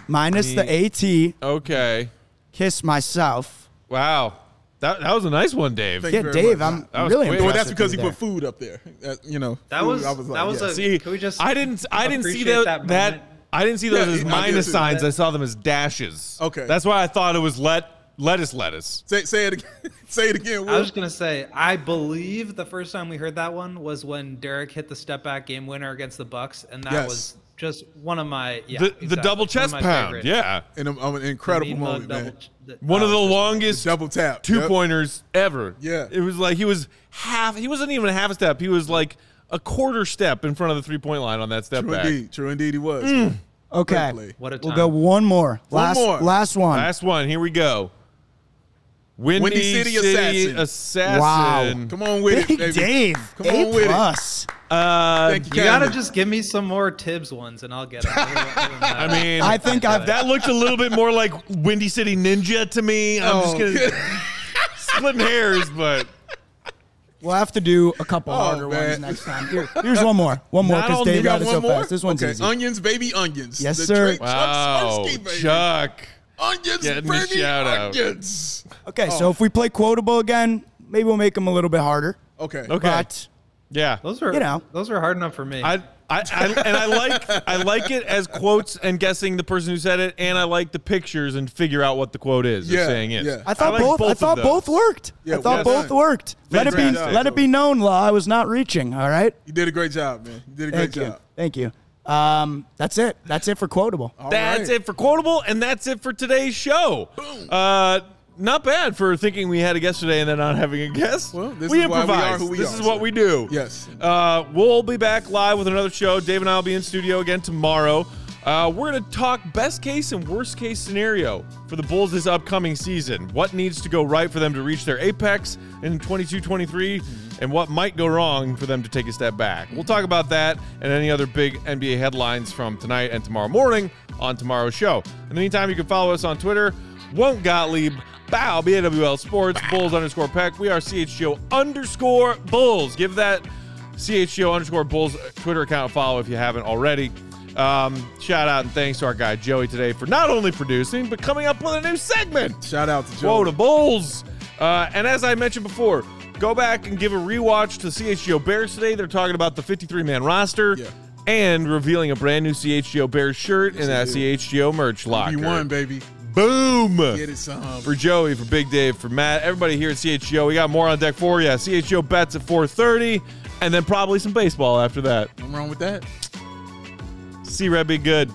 S4: minus the AT,
S1: Okay.
S4: kiss myself.
S1: Wow. That, that was a nice one, Dave.
S2: Thank
S4: Yeah,
S2: very
S4: Dave,
S2: much.
S4: I'm
S1: That was
S4: really
S1: quick.
S4: impressed.
S2: Well, that's
S4: with
S2: because
S4: you
S2: he
S4: there.
S2: put food up there. Uh, you know,
S5: That
S2: food,
S5: was-
S2: I was like,
S5: that was
S2: yes.
S5: a-
S1: See,
S5: Can we just
S1: I didn't. I didn't see
S5: appreciate
S1: that.
S5: that
S1: That. I didn't see those
S2: Yeah,
S1: as
S2: I did
S1: minus
S2: too.
S1: signs. I saw them as dashes.
S2: Okay.
S1: That's why I thought it was let lettuce, lettuce.
S2: Say say it again. say it again.
S5: I
S2: Will.
S5: was gonna say, I believe the first time we heard that one was when Derrick hit the step back game winner against the Bucks, and that
S2: Yes.
S5: was just one of my yeah,
S1: the
S5: exactly,
S1: the double
S5: one of
S1: chest pound.
S5: favorite.
S1: Yeah.
S2: And I'm, I'm an incredible
S5: mean
S2: moment,
S5: double
S2: man.
S5: the-
S1: One
S5: oh,
S1: of the
S5: it's just-
S1: longest
S2: Double tap.
S1: two
S2: Yep.
S1: pointers ever.
S2: Yeah.
S1: It was like he was half he wasn't even half a step. He was like a quarter step in front of the three point line on that step
S2: True
S1: back.
S2: indeed. True indeed. He was.
S1: Mm.
S4: Okay.
S2: Great.
S5: What a
S4: We'll go one more.
S2: One
S4: Last
S2: more.
S4: last one.
S1: Last one. Here we go. Windy,
S2: Windy City
S1: Assassin.
S2: Assassin.
S4: Wow.
S2: Come on with
S4: Big
S2: it, baby.
S4: Dave.
S2: Come
S4: A
S2: on with it.
S4: Plus.
S1: Uh,
S2: you,
S5: You gotta just give me some more Thibs ones, and I'll get them.
S1: I mean,
S4: I think I've
S1: that looked a little bit more like Windy City Ninja to me. I'm just
S2: Oh.
S1: gonna splitting hairs, but
S4: We'll have to do a couple
S2: Oh,
S4: harder
S2: man.
S4: ones next time. Here, here's one more. One more
S1: Not
S4: because
S1: on-
S4: Dave
S1: you
S4: got
S2: got
S4: it
S2: one
S4: so
S2: more.
S4: fast. This one's
S2: okay.
S4: easy.
S2: Onions, baby, onions.
S4: Yes,
S2: the
S4: sir.
S2: Drake Chuck
S1: wow, Chuck.
S2: Onions,
S1: Getting
S2: baby,
S1: shout out.
S2: onions.
S4: Okay, so if we play Quote-A-Bull again, maybe we'll make them a little bit harder.
S2: Okay.
S1: Okay.
S4: But
S1: Yeah.
S5: those were
S4: You know.
S5: those were hard enough for me.
S1: I, I, I and I like I like it as quotes and guessing the person who said it, and I like the pictures and figure out what the quote is or
S2: Yeah,
S1: saying is.
S2: yeah.
S4: I thought
S1: like
S4: both. I thought both worked.
S2: Yeah,
S4: I thought
S2: well
S4: both
S2: done.
S4: worked. Let it be. Let it be known, Law. I was not reaching. All right.
S2: You did a great job, man. You did a great
S4: Thank you.
S2: job.
S4: Thank you. Um, that's it. That's it for Quote-A-Bull.
S2: All
S1: That's
S2: right.
S1: it for Quote-A-Bull, and that's it for today's show. Uh, not bad for thinking we had a guest today and then not having a guest.
S2: Well, this
S1: we
S2: is why we are who we
S1: this
S2: are,
S1: is what we do.
S2: Yes.
S1: Uh, we'll be back live with another show. Dave and I will be in studio again tomorrow. Uh, we're going to talk best case and worst case scenario for the Bulls this upcoming season. What needs to go right for them to reach their apex in 22 23, and what might go wrong for them to take a step back. We'll talk about that and any other big NBA headlines from tonight and tomorrow morning on tomorrow's show. In the meantime, you can follow us on Twitter, Won't Gottlieb, Bow, BAWL Sports, Bulls underscore Peck. We are CHGO underscore Bulls. Give that CHGO underscore Bulls Twitter account a follow if you haven't already. Um, shout out and thanks to our guy Joey today for not only producing, but coming up with a new segment.
S2: Shout out to Joe.
S1: Whoa, to Bulls. Uh, and as I mentioned before, go back and give a rewatch to CHGO Bears today. They're talking about the 53 man roster
S2: Yeah.
S1: and revealing a brand new CHGO Bears shirt in that CHGO merch locker.
S2: You won, baby.
S1: Boom.
S2: Get it some.
S1: For Joey, for Big Dave, for Matt, everybody here at CHGO. We got more on deck for you. CHGO bets at 4:30, and then probably some baseball after that.
S2: Nothing wrong with that.
S1: See Red be good.